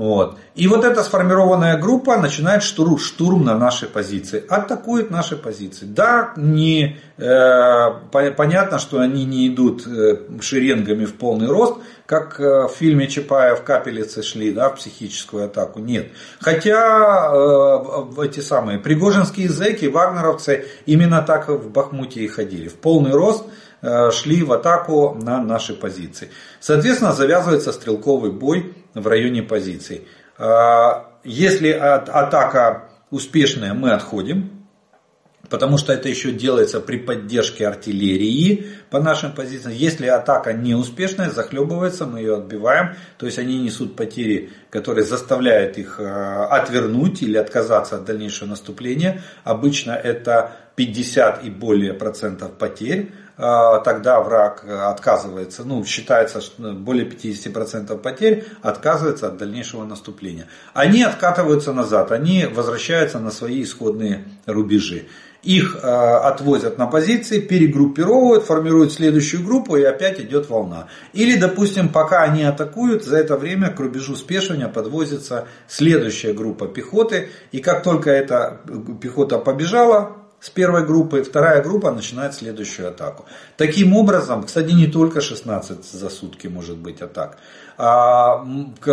Вот. И вот эта сформированная группа начинает штурм, штурм на наши позиции, атакует наши позиции. Да, не, э, понятно, что они не идут э, шеренгами в полный рост, как э, в фильме Чапаев капелицы шли да, в психическую атаку. Нет. Хотя э, эти самые пригожинские зэки, вагнеровцы именно так в Бахмуте и ходили. В полный рост Э, шли в атаку на наши позиции. Соответственно, завязывается стрелковый бой в районе позиций. Э, если атака успешная, мы отходим, потому что это еще делается при поддержке артиллерии по нашим позициям. Если атака неуспешная, захлебывается, мы ее отбиваем, то есть они несут потери, которые заставляют их э, отвернуть или отказаться от дальнейшего наступления. Обычно это 50 и более процентов потерь. Тогда враг отказывается, ну, считается, что более 50% потерь, отказывается от дальнейшего наступления. Они откатываются назад, они возвращаются на свои исходные рубежи. Их э, отвозят на позиции, перегруппировывают, формируют следующую группу и опять идет волна. Или, допустим, пока они атакуют, за это время к рубежу спешивания подвозится следующая группа пехоты. И как только эта пехота побежала, с первой группы, вторая группа начинает следующую атаку. Таким образом, кстати, не только 16 за сутки может быть атак. А,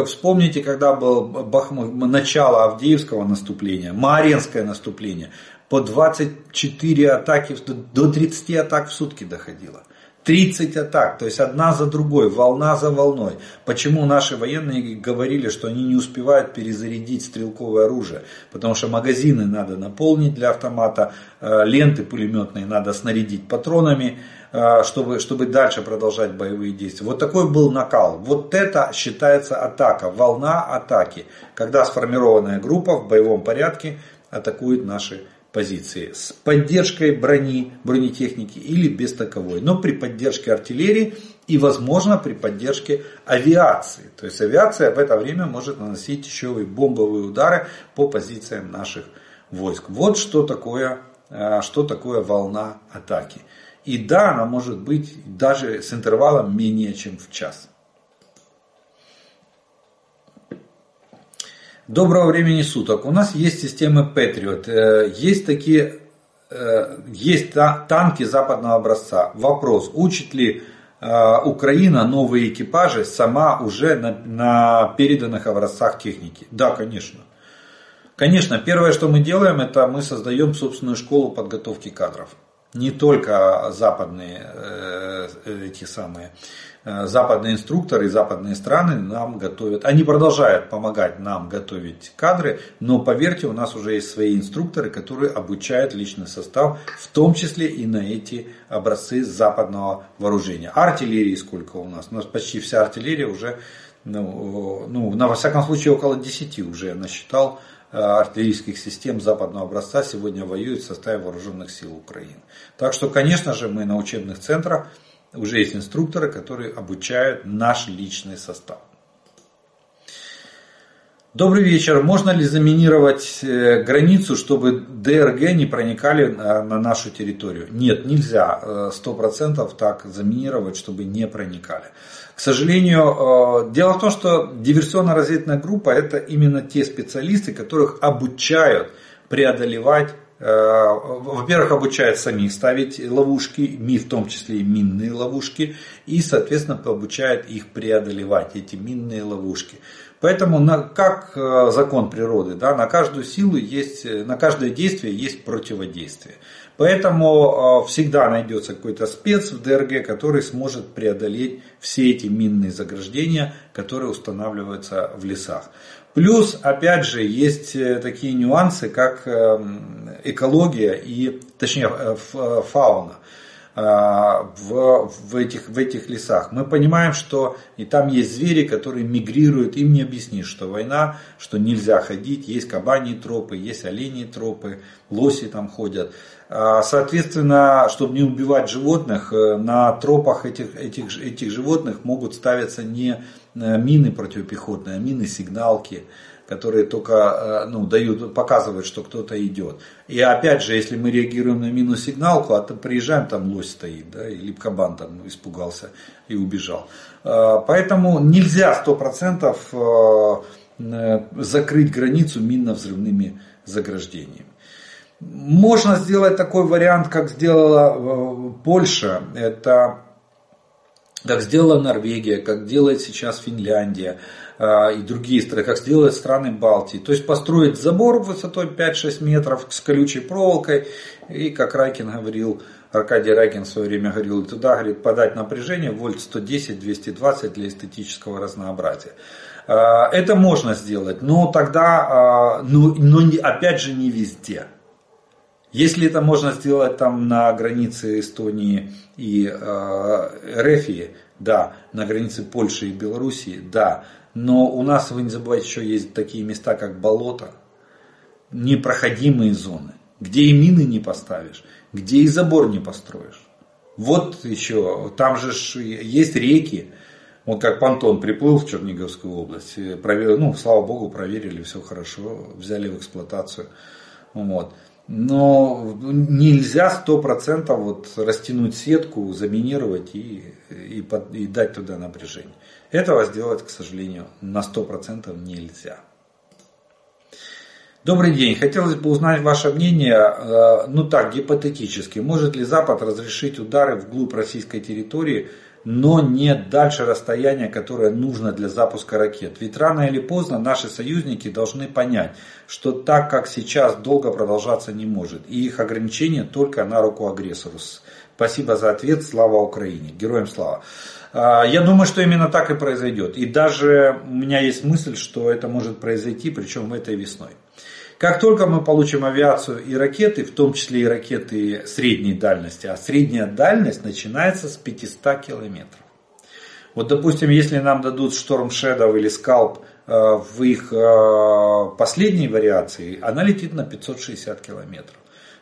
вспомните, когда было Бахмут, начало Авдеевского наступления, Маренское наступление по 24 атаки, до 30 атак в сутки доходило. 30 атак, то есть одна за другой, волна за волной. Почему наши военные говорили, что они не успевают перезарядить стрелковое оружие? Потому что магазины надо наполнить для автомата, э, ленты пулеметные надо снарядить патронами, э, чтобы, чтобы дальше продолжать боевые действия. Вот такой был накал. Вот это считается атака, волна атаки, когда сформированная группа в боевом порядке атакует наши позиции с поддержкой брони, бронетехники или без таковой, но при поддержке артиллерии и, возможно, при поддержке авиации. То есть авиация в это время может наносить еще и бомбовые удары по позициям наших войск. Вот что такое, э, что такое волна атаки. И да, она может быть даже с интервалом менее чем в час. Доброго времени суток. У нас есть системы Patriot. Э, есть такие, э, есть танки западного образца. Вопрос, учит ли э, Украина новые экипажи сама уже на, на переданных образцах техники? Да, конечно. Конечно, первое, что мы делаем, это мы создаем собственную школу подготовки кадров. Не только западные эти самые западные инструкторы и западные страны нам готовят. Они продолжают помогать нам готовить кадры, но поверьте, у нас уже есть свои инструкторы, которые обучают личный состав, в том числе и на эти образцы западного вооружения. Артиллерии сколько у нас? У нас почти вся артиллерия уже, ну, ну на, во всяком случае, около 10 уже насчитал э, артиллерийских систем западного образца сегодня воюют в составе вооруженных сил Украины. Так что, конечно же, мы на учебных центрах уже есть инструкторы, которые обучают наш личный состав. Добрый вечер. Можно ли заминировать э, границу, чтобы ДРГ не проникали на нашу территорию? Нет, нельзя э, сто процентов так заминировать, чтобы не проникали. К сожалению, э, дело в том, что диверсионно-разведная группа это именно те специалисты, которых обучают преодолевать Э, во-первых, обучает самих ставить ловушки, в том числе и минные ловушки, и, соответственно, обучает их преодолевать, эти минные ловушки. Поэтому, на, как э, закон природы, да, на каждую силу есть, на каждое действие есть противодействие. Поэтому э, всегда найдется какой-то спец в ДРГ, который сможет преодолеть все эти минные заграждения, которые устанавливаются в лесах. Плюс, опять же, есть э, такие нюансы, как эм, экология и, точнее, э, э, фауна в, в, этих, в этих лесах. Мы понимаем, что и там есть звери, которые мигрируют, им не объяснишь, что война, что нельзя ходить, есть кабани тропы, есть олени тропы, лоси там ходят. А, соответственно, чтобы не убивать животных, на тропах этих, этих, этих животных могут ставиться не Э, мины противопехотные, а мины сигналки, которые только э, ну, дают, показывают, что кто-то идет. И опять же, если мы реагируем на мину сигналку, а то приезжаем, там лось стоит, да, или кабан там испугался и убежал. Э, поэтому нельзя сто процентов закрыть границу минно-взрывными заграждениями. Можно сделать такой вариант, как сделала Польша. Это как сделала Норвегия, как делает сейчас Финляндия и другие страны, как сделают страны Балтии. То есть построить забор высотой 5-6 метров с колючей проволокой и, как Райкин говорил, Аркадий Райкин в свое время говорил, туда говорит, подать напряжение вольт 110-220 для эстетического разнообразия. А, это можно сделать, но тогда, а, ну, но опять же не везде. Если это можно сделать там на границе Эстонии и э, Рефии, да, на границе Польши и Белоруссии, да, но у нас, вы не забывайте, еще есть такие места, как болото, непроходимые зоны, где и мины не поставишь, где и забор не построишь. Вот еще, там же есть реки, вот как понтон приплыл в Черниговскую область, проверил, ну, слава богу, проверили, все хорошо, взяли в эксплуатацию. Вот. Но нельзя сто процентов вот растянуть сетку, заминировать и, и, под, и дать туда напряжение. Этого сделать, к сожалению, на сто процентов нельзя. Добрый день. Хотелось бы узнать ваше мнение, э, ну так, гипотетически. Может ли Запад разрешить удары вглубь российской территории, но не дальше расстояния, которое нужно для запуска ракет? Ведь рано или поздно наши союзники должны понять, что так, как сейчас, долго продолжаться не может. И их ограничение только на руку агрессору. Спасибо за ответ. Слава Украине. Героям слава. Э, я думаю, что именно так и произойдет. И даже у меня есть мысль, что это может произойти, причем этой весной. Как только мы получим авиацию и ракеты, в том числе и ракеты средней дальности, а средняя дальность начинается с 500 километров. Вот, допустим, если нам дадут Storm Shadow или Scalp э, в их э, последней вариации, она летит на 560 километров.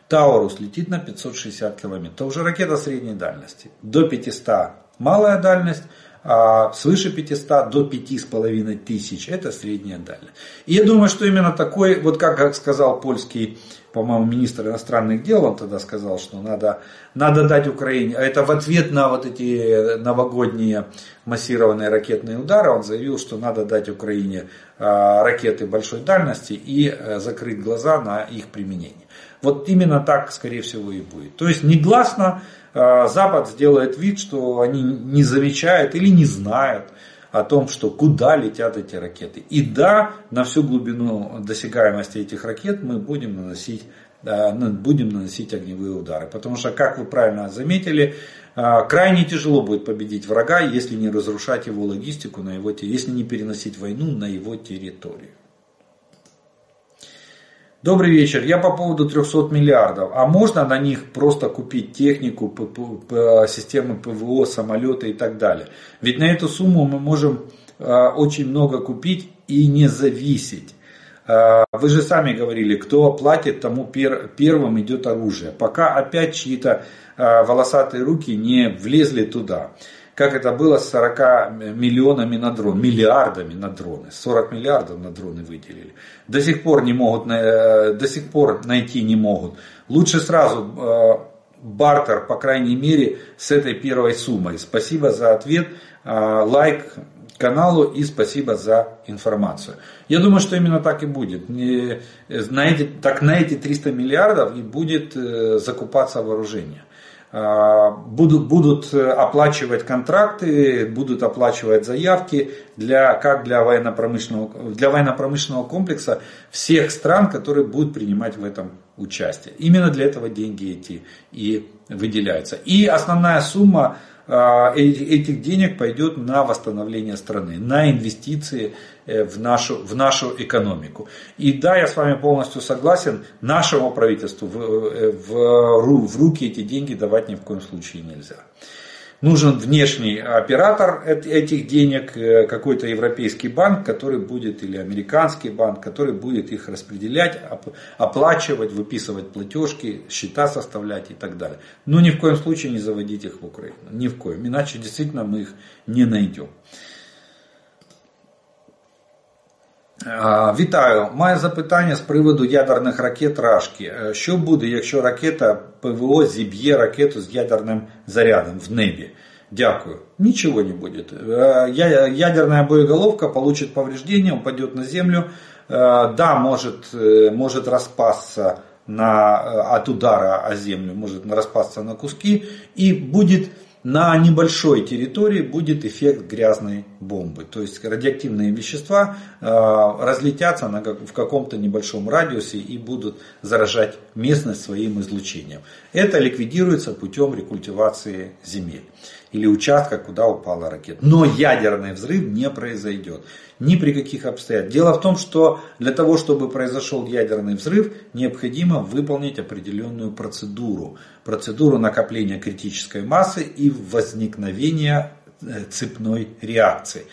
Таурус летит на 560 километров. Это уже ракета средней дальности. До 500 малая дальность, а свыше 500 до 5,5 тысяч. Это средняя дальность. И я думаю, что именно такой, вот как сказал польский, по-моему, министр иностранных дел, он тогда сказал, что надо, надо дать Украине, а это в ответ на вот эти новогодние массированные ракетные удары, он заявил, что надо дать Украине а, ракеты большой дальности и э, закрыть глаза на их применение. Вот именно так, скорее всего, и будет. То есть негласно а, Запад сделает вид, что они не замечают или не знают о том, что куда летят эти ракеты. И да, на всю глубину досягаемости этих ракет мы будем наносить, ну, будем наносить огневые удары. Потому что, как вы правильно заметили, а, крайне тяжело будет победить врага, если не разрушать его логистику, на его, если не переносить войну на его территорию. Добрый вечер. Я по поводу 300 миллиардов. А можно на них просто купить технику, системы ПВО, самолеты и так далее? Ведь на эту сумму мы можем а, очень много купить и не зависеть. А, вы же сами говорили, кто платит, тому первым идет оружие. Пока опять чьи-то а, волосатые руки не влезли туда как это было с 40 миллионами на дрон, миллиардами на дроны, 40 миллиардов на дроны выделили. До сих пор не могут, э, до сих пор найти не могут. Лучше сразу э, бартер, по крайней мере, с этой первой суммой. Спасибо за ответ, э, лайк каналу и спасибо за информацию. Я думаю, что именно так и будет. На эти, так на эти 300 миллиардов и будет закупаться вооружение. А, будут, будут оплачивать контракты, будут оплачивать заявки для, как для военно-промышленного, для военно-промышленного комплекса всех стран, которые будут принимать в этом участие. Именно для этого деньги эти и выделяются. И основная сумма этих денег пойдет на восстановление страны, на инвестиции э, в нашу, в нашу экономику. И да, я с вами полностью согласен, нашему правительству в, э, в, в руки эти деньги давать ни в коем случае нельзя нужен внешний оператор этих денег, э, какой-то европейский банк, который будет, или американский банк, который будет их распределять, оплачивать, выписывать платежки, счета составлять и так далее. Но ни в коем случае не заводить их в Украину. Ни в коем. Иначе действительно мы их не найдем. Вітаю. Маю запитання з приводу ядерних ракет Рашки. Що буде, якщо ракета ПВО зіб'є ракету з ядерним зарядом в небі? Дякую. Ничего не будет. Ядерная боеголовка получит повреждение, упадет на землю. Да, может, может распасться на, от удара о землю, может распасться на куски и будет на небольшой территории будет эффект грязной бомбы. То есть радиоактивные вещества э, разлетятся в каком-то небольшом радиусе и будут заражать местность своим излучением. Это ликвидируется путем рекультивации земель или участка, куда упала ракета. Но ядерный взрыв не произойдет. Ни при каких обстоятельствах. Дело в том, что для того, чтобы произошел ядерный взрыв, необходимо выполнить определенную процедуру. Процедуру накопления критической массы и возникновения э, цепной реакции.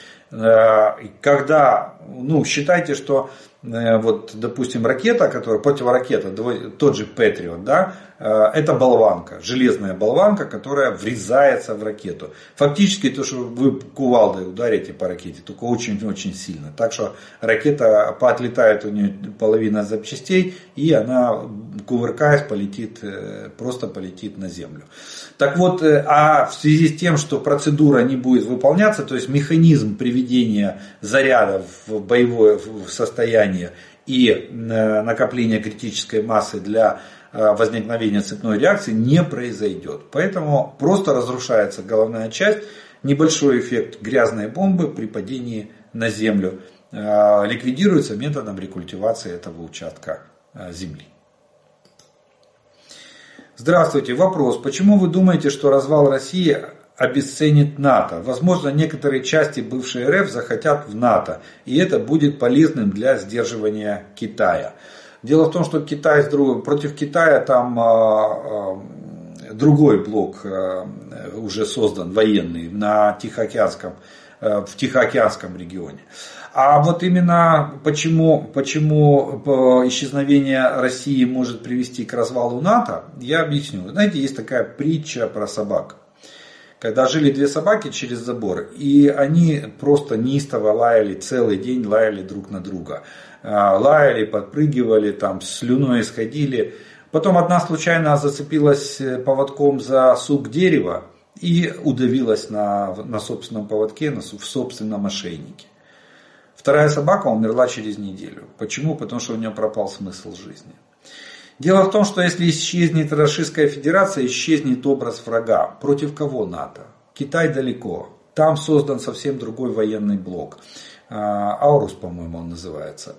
когда, ну, считайте, что вот, допустим, ракета, которая противоракета, тот же Патриот, да, Э, это болванка, железная болванка, которая врезается в ракету. Фактически то, что вы кувалдой ударите по ракете, только очень-очень сильно. Так что ракета поотлетает у нее половина запчастей, и она, кувыркаясь, полетит, э, просто полетит на землю. Так вот, э, а в связи с тем, что процедура не будет выполняться, то есть механизм приведения заряда в боевое состояние и накопления критической массы для Э, возникновения цепной реакции не произойдет. Поэтому просто разрушается головная часть, небольшой эффект грязной бомбы при падении на землю э, ликвидируется методом рекультивации этого участка э, земли. Здравствуйте. Вопрос. Почему вы думаете, что развал России обесценит НАТО? Возможно, некоторые части бывшей РФ захотят в НАТО, и это будет полезным для сдерживания Китая. Дело в том, что Китай против Китая там а, а, другой блок а, уже создан, военный, на Тихоокеанском, в Тихоокеанском регионе. А вот именно почему, почему исчезновение России может привести к развалу НАТО, я объясню. Знаете, есть такая притча про собак. Когда жили две собаки через забор, и они просто неистово лаяли, целый день лаяли друг на друга. А, лаяли, подпрыгивали, там слюной исходили. Потом одна случайно зацепилась э, поводком за сук дерева и удавилась на, на собственном поводке, на, в собственном ошейнике. Вторая собака умерла через неделю. Почему? Потому что у нее пропал смысл жизни. Дело в том, что если исчезнет Российская Федерация, исчезнет образ врага. Против кого НАТО? Китай далеко. Там создан совсем другой военный блок. А, Аурус, по-моему, он называется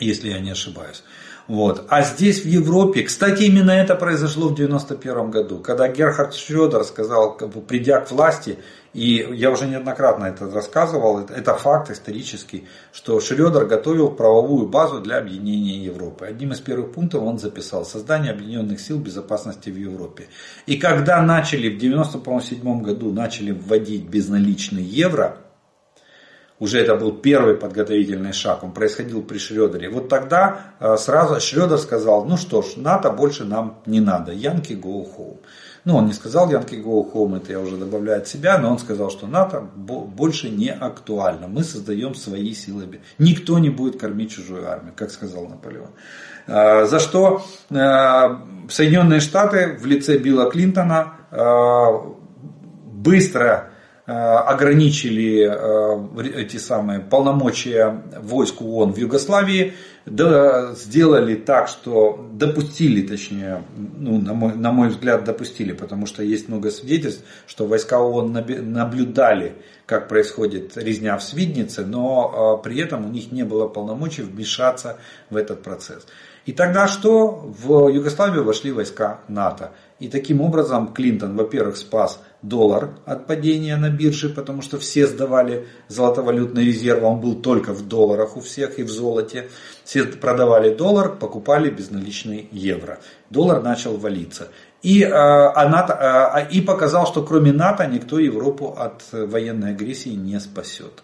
если я не ошибаюсь. Вот. А здесь в Европе, кстати, именно это произошло в 91 году, когда Герхард Шредер сказал, как бы, придя к власти, и я уже неоднократно это рассказывал, это, это факт исторический, что Шредер готовил правовую базу для объединения Европы. Одним из первых пунктов он записал создание объединенных сил безопасности в Европе. И когда начали в 97 году начали вводить безналичный евро, уже это был первый подготовительный шаг, он происходил при Шредере. Вот тогда э, сразу Шредер сказал, ну что ж, НАТО больше нам не надо, Янки go home. Ну, он не сказал Янки go home, это я уже добавляю от себя, но он сказал, что НАТО больше не актуально. Мы создаем свои силы. Никто не будет кормить чужую армию, как сказал Наполеон. Э, за что э, Соединенные Штаты в лице Билла Клинтона быстро ограничили э, эти самые полномочия войск ООН в Югославии, да, сделали так, что допустили, точнее, ну, на, мой, на мой взгляд, допустили, потому что есть много свидетельств, что войска ООН наблюдали, как происходит резня в Свиднице, но э, при этом у них не было полномочий вмешаться в этот процесс. И тогда что? В Югославию вошли войска НАТО. И таким образом Клинтон, во-первых, спас доллар от падения на бирже, потому что все сдавали золотовалютный резерв, он был только в долларах у всех и в золоте. Все продавали доллар, покупали безналичный евро. Доллар начал валиться. И, а, а НАТО, а, и показал, что кроме НАТО никто Европу от военной агрессии не спасет.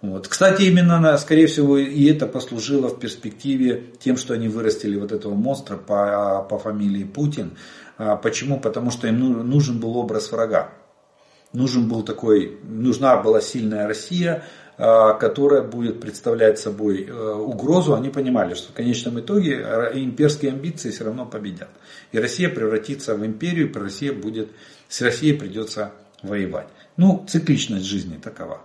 Вот. Кстати, именно, скорее всего, и это послужило в перспективе тем, что они вырастили вот этого монстра по, по фамилии Путин. А, почему? Потому что им ну, нужен был образ врага. Нужен был такой, нужна была сильная Россия, а, которая будет представлять собой э, угрозу. Они понимали, что в конечном итоге имперские амбиции все равно победят. И Россия превратится в империю, и Россия будет, с Россией придется воевать. Ну, цикличность жизни такова.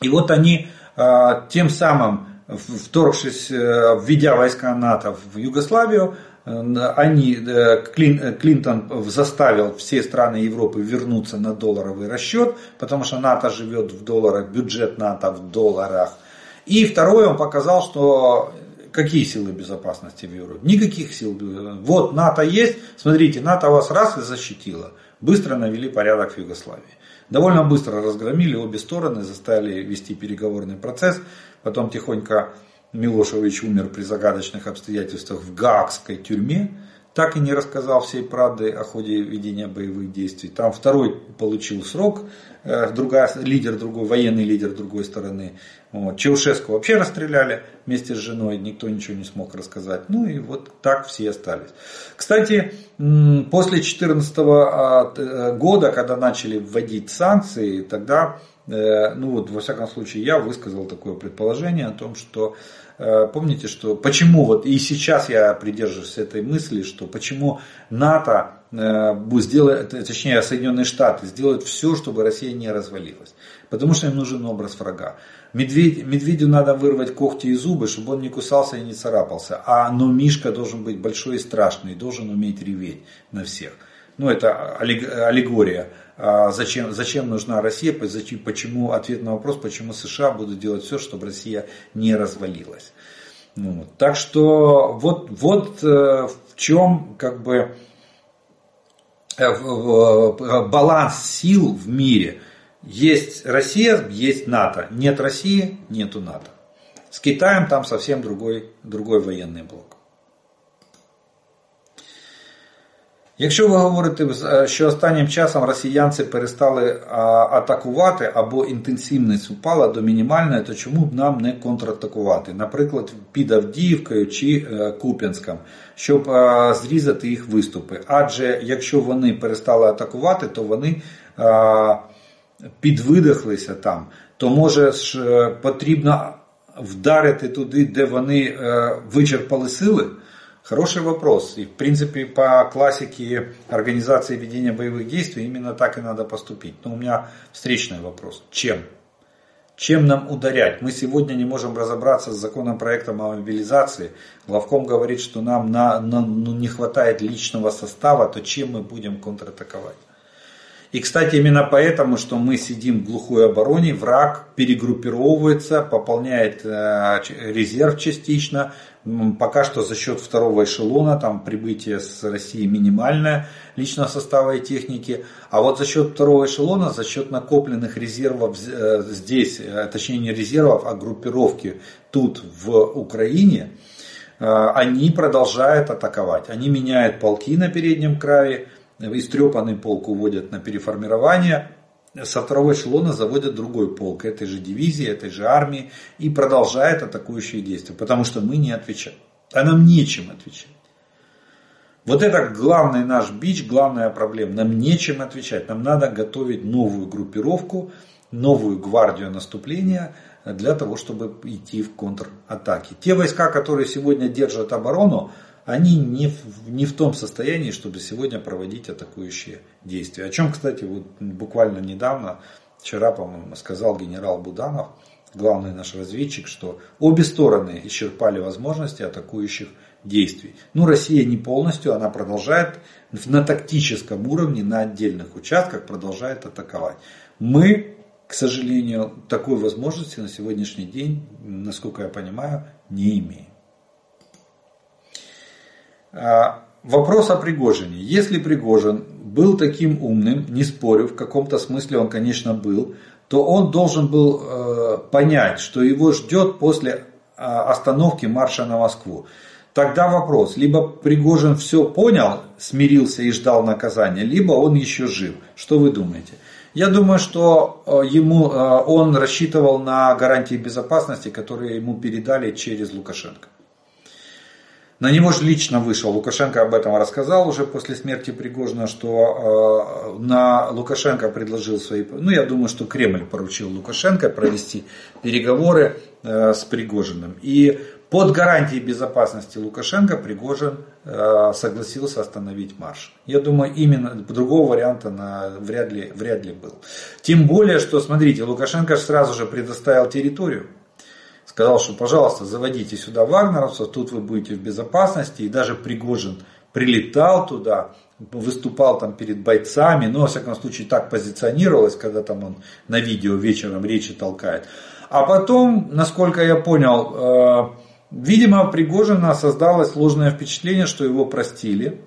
И вот они а, тем самым, вторгшись, э, введя войска НАТО в Югославию, они, э, Клинтон заставил все страны Европы вернуться на долларовый расчет, потому что НАТО живет в долларах, бюджет НАТО в долларах. И второе, он показал, что какие силы безопасности в Европе? Никаких сил. Вот НАТО есть, смотрите, НАТО вас раз и защитило. Быстро навели порядок в Югославии. Довольно быстро разгромили обе стороны, заставили вести переговорный процесс, потом тихонько Милошевич умер при загадочных обстоятельствах в Гаагской тюрьме. так и не рассказал всей правды о ходе ведения боевых действий. Там второй получил срок, э, другая, лидер другой, военный лидер другой стороны. Вот. Чаушеску вообще расстреляли вместе с женой, никто ничего не смог рассказать. Ну и вот так все остались. Кстати, после 2014 а, э, года, когда начали вводить санкции, тогда, ну вот во всяком случае, я высказал такое предположение о том, что Э, помните, что почему вот и сейчас я придерживаюсь этой мысли, что почему НАТО э, сделает, точнее Соединенные Штаты сделают все, чтобы Россия не развалилась. Потому что им нужен образ врага. Медведь, медведю надо вырвать когти и зубы, чтобы он не кусался и не царапался. А но Мишка должен быть большой и страшный, должен уметь реветь на всех. Ну это аллегория зачем, зачем нужна Россия, почему, ответ на вопрос, почему США будут делать все, чтобы Россия не развалилась. Ну, так что вот, вот э, в чем как бы э, баланс сил в мире. Есть Россия, есть НАТО. Нет России, нету НАТО. С Китаем там совсем другой, другой военный блок. Якщо ви говорите, що останнім часом росіянці перестали атакувати або інтенсивність впала до мінімальної, то чому б нам не контратакувати? Наприклад, під Авдіївкою чи Куп'янськом, щоб зрізати їх виступи. Адже якщо вони перестали атакувати, то вони підвидихлися там, то може ж е, потрібно вдарити туди, де вони е, вичерпали сили. Хороший вопрос. И в принципе по классике организации ведения боевых действий именно так и надо поступить. Но у меня встречный вопрос. Чем? Чем нам ударять? Мы сегодня не можем разобраться с законопроектом о мобилизации. Главком говорит, что нам на, на, ну, не хватает личного состава, то чем мы будем контратаковать? И, кстати, именно поэтому, что мы сидим в глухой обороне, враг перегруппировывается, пополняет э, резерв частично, Пока что за счет второго эшелона, там прибытие с России минимальное личного состава и техники. А вот за счет второго эшелона, за счет накопленных резервов э, здесь, э, точнее не резервов, а группировки тут в Украине, они продолжают атаковать. Они меняют полки на переднем крае, истрепанный полк уводят на переформирование, со второго эшелона заводят другой полк этой же дивизии, этой же армии и продолжает атакующие действия, потому что мы не отвечаем. А нам нечем отвечать. Вот это главный наш бич, главная проблема. Нам нечем отвечать. Нам надо готовить новую группировку, новую гвардию наступления для того, чтобы идти в контратаки. Те войска, которые сегодня держат оборону, они не в, не в том состоянии, чтобы сегодня проводить атакующие действия. О чем, кстати, вот буквально недавно, вчера, по-моему, сказал генерал Буданов, главный наш разведчик, что обе стороны исчерпали возможности атакующих действий. Ну, Россия не полностью, она продолжает на тактическом уровне, на отдельных участках продолжает атаковать. Мы, к сожалению, такой возможности на сегодняшний день, насколько я понимаю, не имеем. А, вопрос о Пригожине. Если Пригожин был таким умным, не спорю, в каком-то смысле он, конечно, был, то он должен был э, понять, что его ждет после э, остановки марша на Москву. Тогда вопрос, либо Пригожин все понял, смирился и ждал наказания, либо он еще жив. Что вы думаете? Я думаю, что э, ему, э, он рассчитывал на гарантии безопасности, которые ему передали через Лукашенко. На него же лично вышел, Лукашенко об этом рассказал уже после смерти Пригожина, что э, на Лукашенко предложил свои, ну я думаю, что Кремль поручил Лукашенко провести переговоры э, с Пригожиным. И под гарантией безопасности Лукашенко Пригожин э, согласился остановить марш. Я думаю, именно другого варианта на, вряд, ли, вряд ли был. Тем более, что, смотрите, Лукашенко сразу же предоставил территорию сказал, что пожалуйста, заводите сюда вагнеровцев, тут вы будете в безопасности. И даже Пригожин прилетал туда, выступал там перед бойцами, но, во всяком случае, так позиционировалось, когда там он на видео вечером речи толкает. А потом, насколько я понял, э, видимо, Пригожина создалось ложное впечатление, что его простили,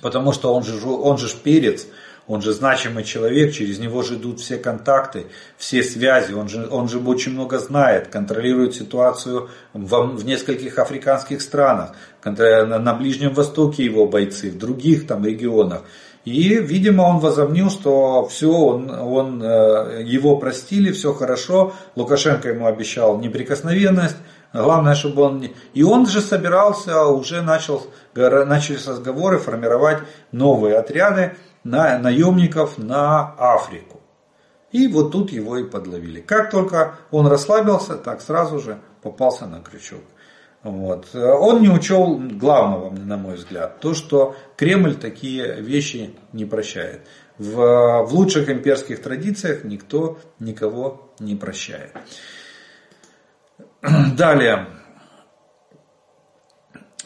потому что он же, он же перец, Он же значимый человек, через него же идут все контакты, все связи. Он же, он же очень много знает, контролирует ситуацию в, в нескольких африканских странах, на Ближнем Востоке его бойцы, в других там регионах. И, видимо, он возомнил, что все, он, он, э, его простили, все хорошо. Лукашенко ему обещал неприкосновенность. Главное, чтобы он... И он же собирался, уже начал, начались разговоры формировать новые отряды на, наемников на Африку. И вот тут его и подловили. Как только он расслабился, так сразу же попался на крючок. Вот. Он не учел главного, на мой взгляд, то, что Кремль такие вещи не прощает. В, в лучших имперских традициях никто никого не прощает. [CLEARS THROAT] Далее.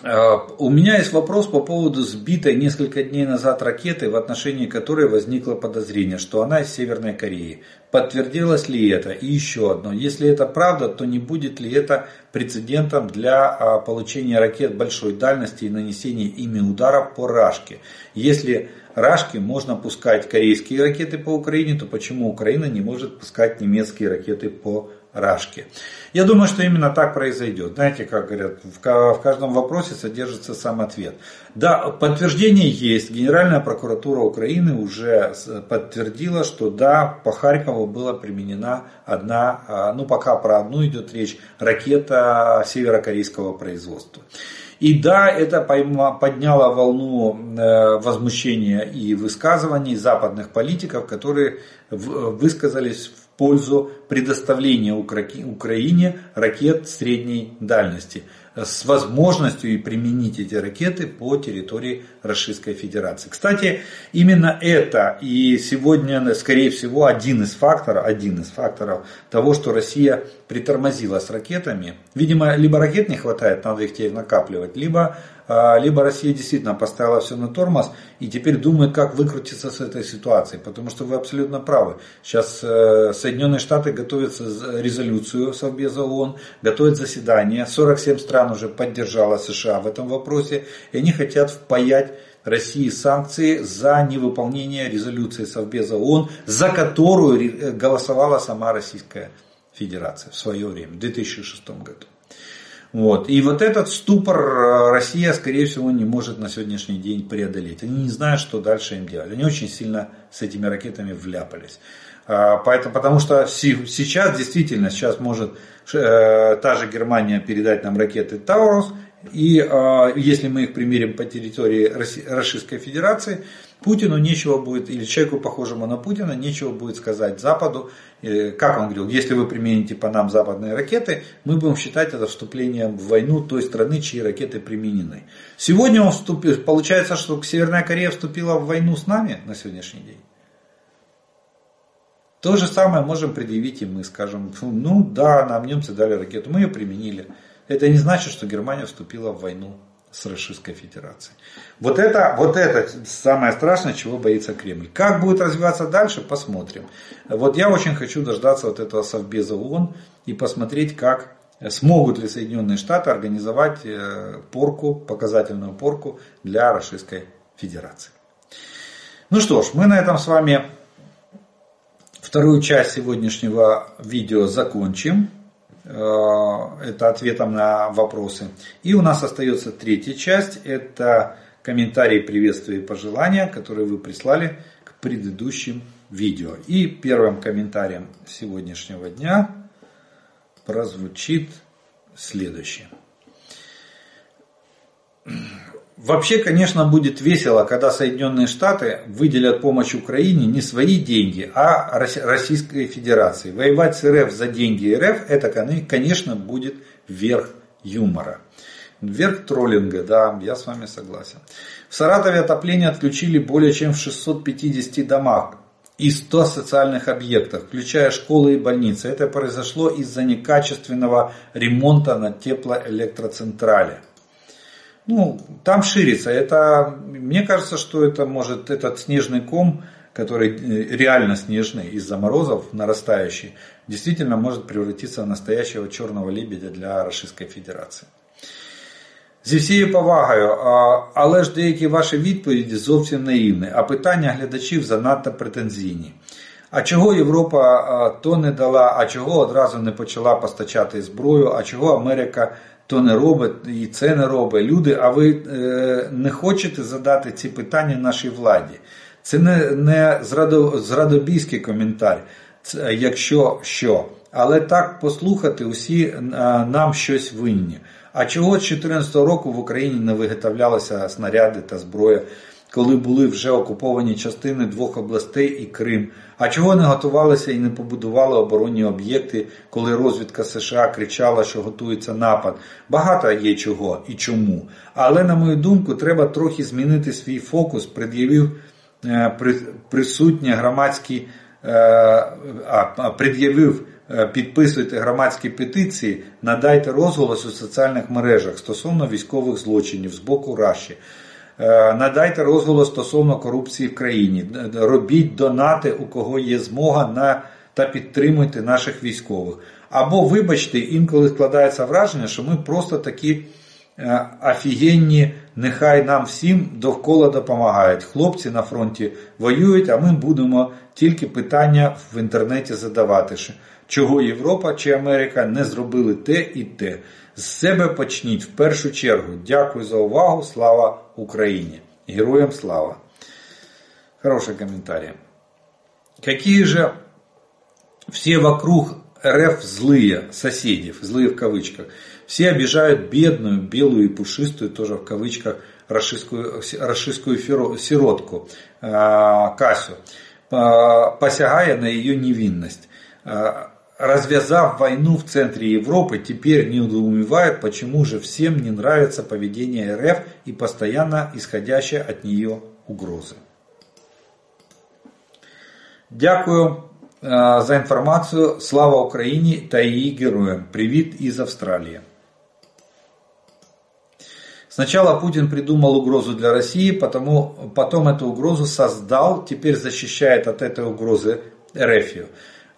Э, у меня есть вопрос по поводу сбитой несколько дней назад ракеты, в отношении которой возникло подозрение, что она из Северной Кореи. Подтвердилось ли это? И еще одно. Если это правда, то не будет ли это прецедентом для а, получения ракет большой дальности и нанесения ими ударов по Рашке? Если Рашке можно пускать корейские ракеты по Украине, то почему Украина не может пускать немецкие ракеты по Рашке? Я думаю, что именно так произойдет. Знаете, как говорят, в каждом вопросе содержится сам ответ. Да, подтверждение есть. Генеральная прокуратура Украины уже подтвердила, что да, по Харькову была применена одна, а, ну пока про одну идет речь, ракета северокорейского производства. И да, это подняло волну э, возмущения и высказываний западных политиков, которые высказались в пользу предоставления Украине ракет средней дальности с возможностью и применить эти ракеты по территории Российской Федерации. Кстати, именно это и сегодня, скорее всего, один из факторов, один из факторов того, что Россия притормозила с ракетами. Видимо, либо ракет не хватает, надо их теперь накапливать, либо либо Россия действительно поставила все на тормоз и теперь думает, как выкрутиться с этой ситуации. Потому что вы абсолютно правы. Сейчас э, Соединенные Штаты готовят резолюцию Совбеза ООН, готовят заседание. 47 стран уже поддержала США в этом вопросе. И они хотят впаять России санкции за невыполнение резолюции Совбеза ООН, за которую э, голосовала сама Российская Федерация в свое время, в 2006 году. Вот. И вот этот ступор э, Россия, скорее всего, не может на сегодняшний день преодолеть. Они не знают, что дальше им делать. Они очень сильно с этими ракетами вляпались. А, поэтому, потому что сейчас действительно, сейчас может э, та же Германия передать нам ракеты Таурус, и э, если мы их примерим по территории Российской Федерации, Путину нечего будет, или человеку, похожему на Путина, нечего будет сказать Западу, как он говорил, если вы примените по нам западные ракеты, мы будем считать это вступлением в войну той страны, чьи ракеты применены. Сегодня он вступил, получается, что Северная Корея вступила в войну с нами на сегодняшний день. То же самое можем предъявить и мы, скажем, ну да, нам немцы дали ракету, мы ее применили. Это не значит, что Германия вступила в войну с Российской Федерацией. Вот это, вот это самое страшное, чего боится Кремль. Как будет развиваться дальше, посмотрим. Вот я очень хочу дождаться вот этого Совбеза ООН и посмотреть, как смогут ли Соединенные Штаты организовать э, порку, показательную порку для Российской Федерации. Ну что ж, мы на этом с вами вторую часть сегодняшнего видео закончим. Э, это ответом на вопросы. И у нас остается третья часть. Это комментарии, приветствия и пожелания, которые вы прислали к предыдущим видео. И первым комментарием сегодняшнего дня прозвучит следующее. Вообще, конечно, будет весело, когда Соединенные Штаты выделят помощь Украине не свои деньги, а Российской Федерации. Воевать с РФ за деньги РФ, это, конечно, будет верх юмора. Верх троллинга, да, я с вами согласен. В Саратове отопление отключили более чем в 650 домах и 100 социальных объектов, включая школы и больницы. Это произошло из-за некачественного ремонта на теплоэлектроцентрале ну, там ширится. Это, мне кажется, что это может, этот снежный ком, который э, реально снежный из-за морозов нарастающий, действительно может превратиться в настоящего черного лебедя для Российской Федерации. Зі всією повагою, але ж деякі ваші відповіді зовсім наївні, а питання глядачів занадто претензійні. А чого Європа то не дала, а чого одразу не почала постачати зброю, а чого Америка то не робить і це не робить. Люди, а ви е, не хочете задати ці питання нашій владі? Це не не зрадобійський коментар, якщо що. Але так послухати, усі нам щось винні. А чого з 2014 року в Україні не виготовлялися снаряди та зброя, коли були вже окуповані частини двох областей і Крим? А чого не готувалися і не побудували оборонні об'єкти, коли розвідка США кричала, що готується напад? Багато є чого і чому. Але, на мою думку, треба трохи змінити свій фокус, пред'явив е, присутнє громадські, е, пред'явив Е, підписуйте громадські петиції, надайте розголос у соціальних мережах стосовно військових злочинів з боку Раші. Е, надайте розголос стосовно корупції в країні. Робіть донати, у кого є змога на та підтримуйте наших військових. Або, вибачте, інколи складається враження, що ми просто такі е, офігенні, нехай нам всім довкола допомагають. Хлопці на фронті воюють, а ми будемо тільки питання в інтернеті задавати чого Європа чи Америка не зробили те і те. З себе почніть в першу чергу. Дякую за увагу. Слава Україні! Героям слава! Хороший комментарий. Какие же все вокруг РФ злые соседи, злые в кавычках. Все обижают бедную, белую и пушистую, тоже в кавычках, расистскую, расистскую сиротку Касю, посягая на ее невинность развязав войну в центре Европы, теперь недоумевают, почему же всем не нравится поведение РФ и постоянно исходящие от нее угрозы. Дякую за информацию. Слава Украине та її героям. Привет из Австралии. Сначала Путин придумал угрозу для России, потому, потом эту угрозу создал, теперь защищает от этой угрозы РФию.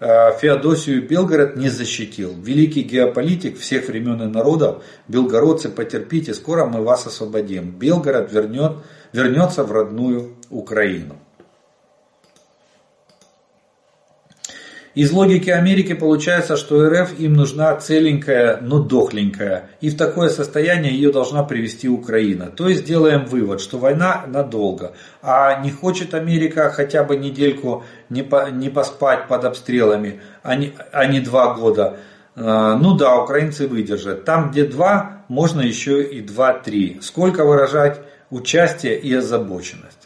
Э, Феодосию Белгород не защитил. Великий геополитик всех времен и народов, белгородцы, потерпите, скоро мы вас освободим. Белгород вернет, вернется в родную Украину. Из логики Америки получается, что РФ им нужна целенькая, но дохленькая. И в такое состояние ее должна привести Украина. То есть делаем вывод, что война надолго. А не хочет Америка хотя бы недельку не, по, не поспать под обстрелами, а не, а не два года. А, ну да, украинцы выдержат. Там, где два, можно еще и два-три. Сколько выражать участие и озабоченность.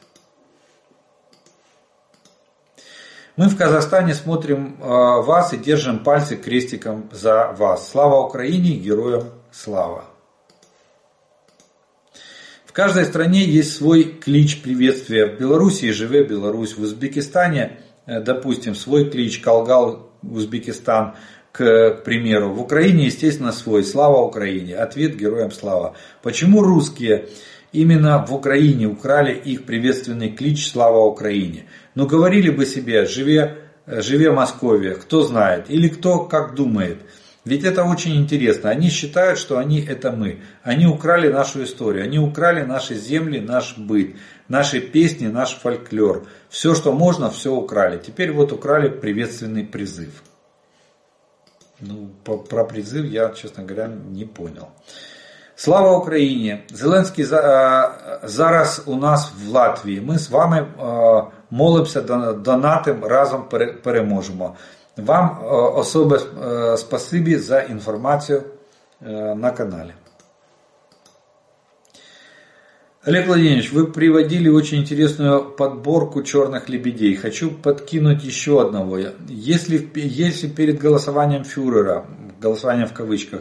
Мы в Казахстане смотрим а, вас и держим пальцы крестиком за вас. Слава Украине, героям слава! В каждой стране есть свой клич приветствия. В Белоруссии живе Беларусь, в Узбекистане, э, допустим, свой клич Калгал Узбекистан, к примеру. В Украине, естественно, свой. Слава Украине. Ответ героям слава. Почему русские именно в Украине украли их приветственный клич «Слава Украине». Но говорили бы себе «Живе, живе Московия», кто знает, или кто как думает. Ведь это очень интересно. Они считают, что они это мы. Они украли нашу историю, они украли наши земли, наш быт, наши песни, наш фольклор. Все, что можно, все украли. Теперь вот украли приветственный призыв. Ну, про призыв я, честно говоря, не понял. Слава Україні! Зеленський зараз у нас в Латвії. Ми з вами молимося, донатим, разом переможемо. Вам особе спасибі за інформацію на канале. Олег Владимирович, вы приводили очень интересную подборку черных лебедей. Хочу подкинуть еще одного. Если, если перед голосованием фюрера, голосованием в кавычках,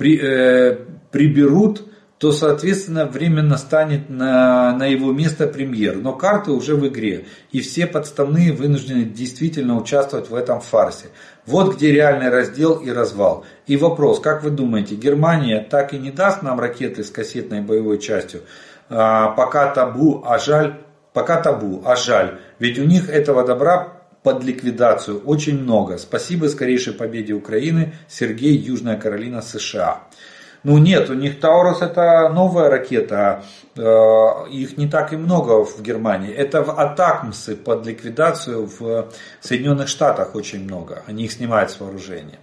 при, э, приберут, то, соответственно, временно станет на, на его место премьер. Но карты уже в игре, и все подставные вынуждены действительно участвовать в этом фарсе. Вот где реальный раздел и развал. И вопрос, как вы думаете, Германия так и не даст нам ракеты с кассетной боевой частью? А, пока табу, а жаль, пока табу, а жаль. Ведь у них этого добра под ликвидацию очень много. Спасибо скорейшей победе Украины. Сергей, Южная Каролина, США. Ну нет, у них Таурус это новая ракета, а, их не так и много в Германии. Это в Атакмсы под ликвидацию в Соединенных Штатах очень много, они их снимают с вооружения.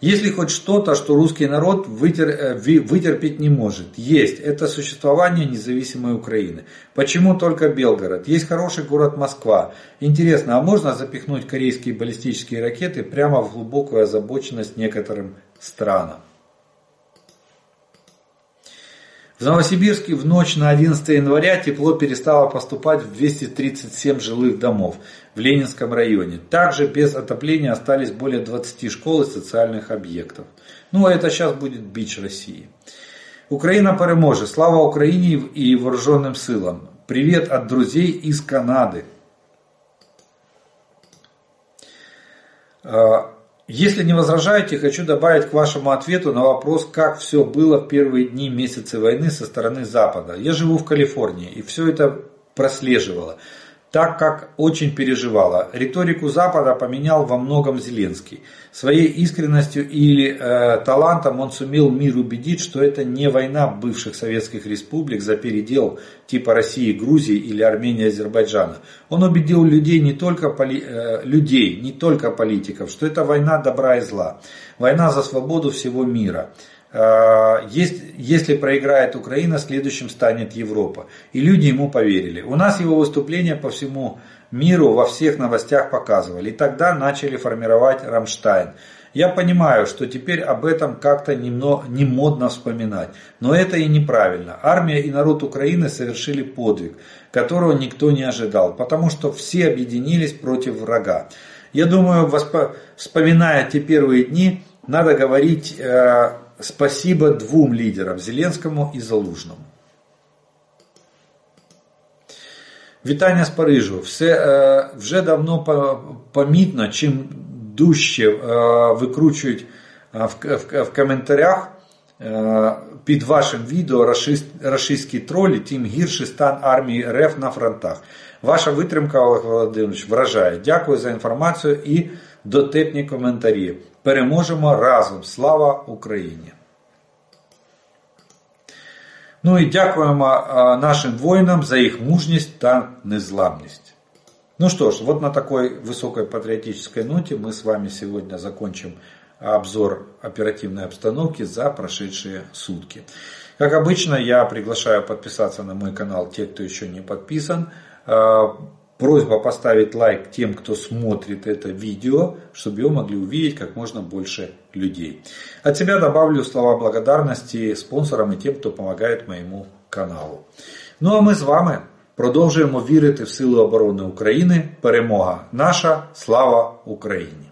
Есть ли хоть что-то, что русский народ вытер, э, вытерпеть не может? Есть. Это существование независимой Украины. Почему только Белгород? Есть хороший город Москва. Интересно, а можно запихнуть корейские баллистические ракеты прямо в глубокую озабоченность некоторым странам? В Новосибирске в ночь на 11 января тепло перестало поступать в 237 жилых домов в Ленинском районе. Также без отопления остались более 20 школ и социальных объектов. Ну, а это сейчас будет бич России. Украина переможе. Слава Украине и вооруженным силам. Привет от друзей из Канады. Если не возражаете, хочу добавить к вашему ответу на вопрос, как все было в первые дни месяцы войны со стороны Запада. Я живу в Калифорнии и все это прослеживала так как очень переживала. Риторику Запада поменял во многом Зеленский. Своей искренностью или э, талантом он сумел мир убедить, что это не война бывших советских республик за передел типа России, Грузии или Армении, Азербайджана. Он убедил людей не только, поли, э, людей, не только политиков, что это война добра и зла. Война за свободу всего мира. Э, если проиграет Украина, следующим станет Европа. И люди ему поверили. У нас его выступления по всему миру во всех новостях показывали. И тогда начали формировать Рамштайн. Я понимаю, что теперь об этом как-то не модно вспоминать. Но это и неправильно. Армия и народ Украины совершили подвиг, которого никто не ожидал. Потому что все объединились против врага. Я думаю, вспоминая те первые дни, надо говорить э, спасибо двум лидерам Зеленському і Залужному. Вітання з Парижу. Все е, вже давно помітно, чим дужче е, викручують е, в коментарях під вашим відео рашистські тролі, тим гірший стан армії РФ на фронтах. Ваша витримка, Олег Володимирович, вражає. Дякую за інформацію і дотепні коментарі. Переможемо разом. Слава Україні! Ну і дякуємо нашим воїнам за их мужність та незламність. Ну что ж, вот на такой высокой патриотической ноте мы с вами сегодня закончим обзор оперативной обстановки за прошедшие сутки. Как обычно, я приглашаю подписаться на мой канал те, кто еще не подписан. Просьба поставить лайк тем, кто смотрит это видео, чтобы его могли увидеть как можно больше людей. От себя добавлю слова благодарности спонсорам и тем, кто помогает моему каналу. Ну а ми з вами продовжуємо вірити в Сили оборони України. Перемога наша, слава Україні!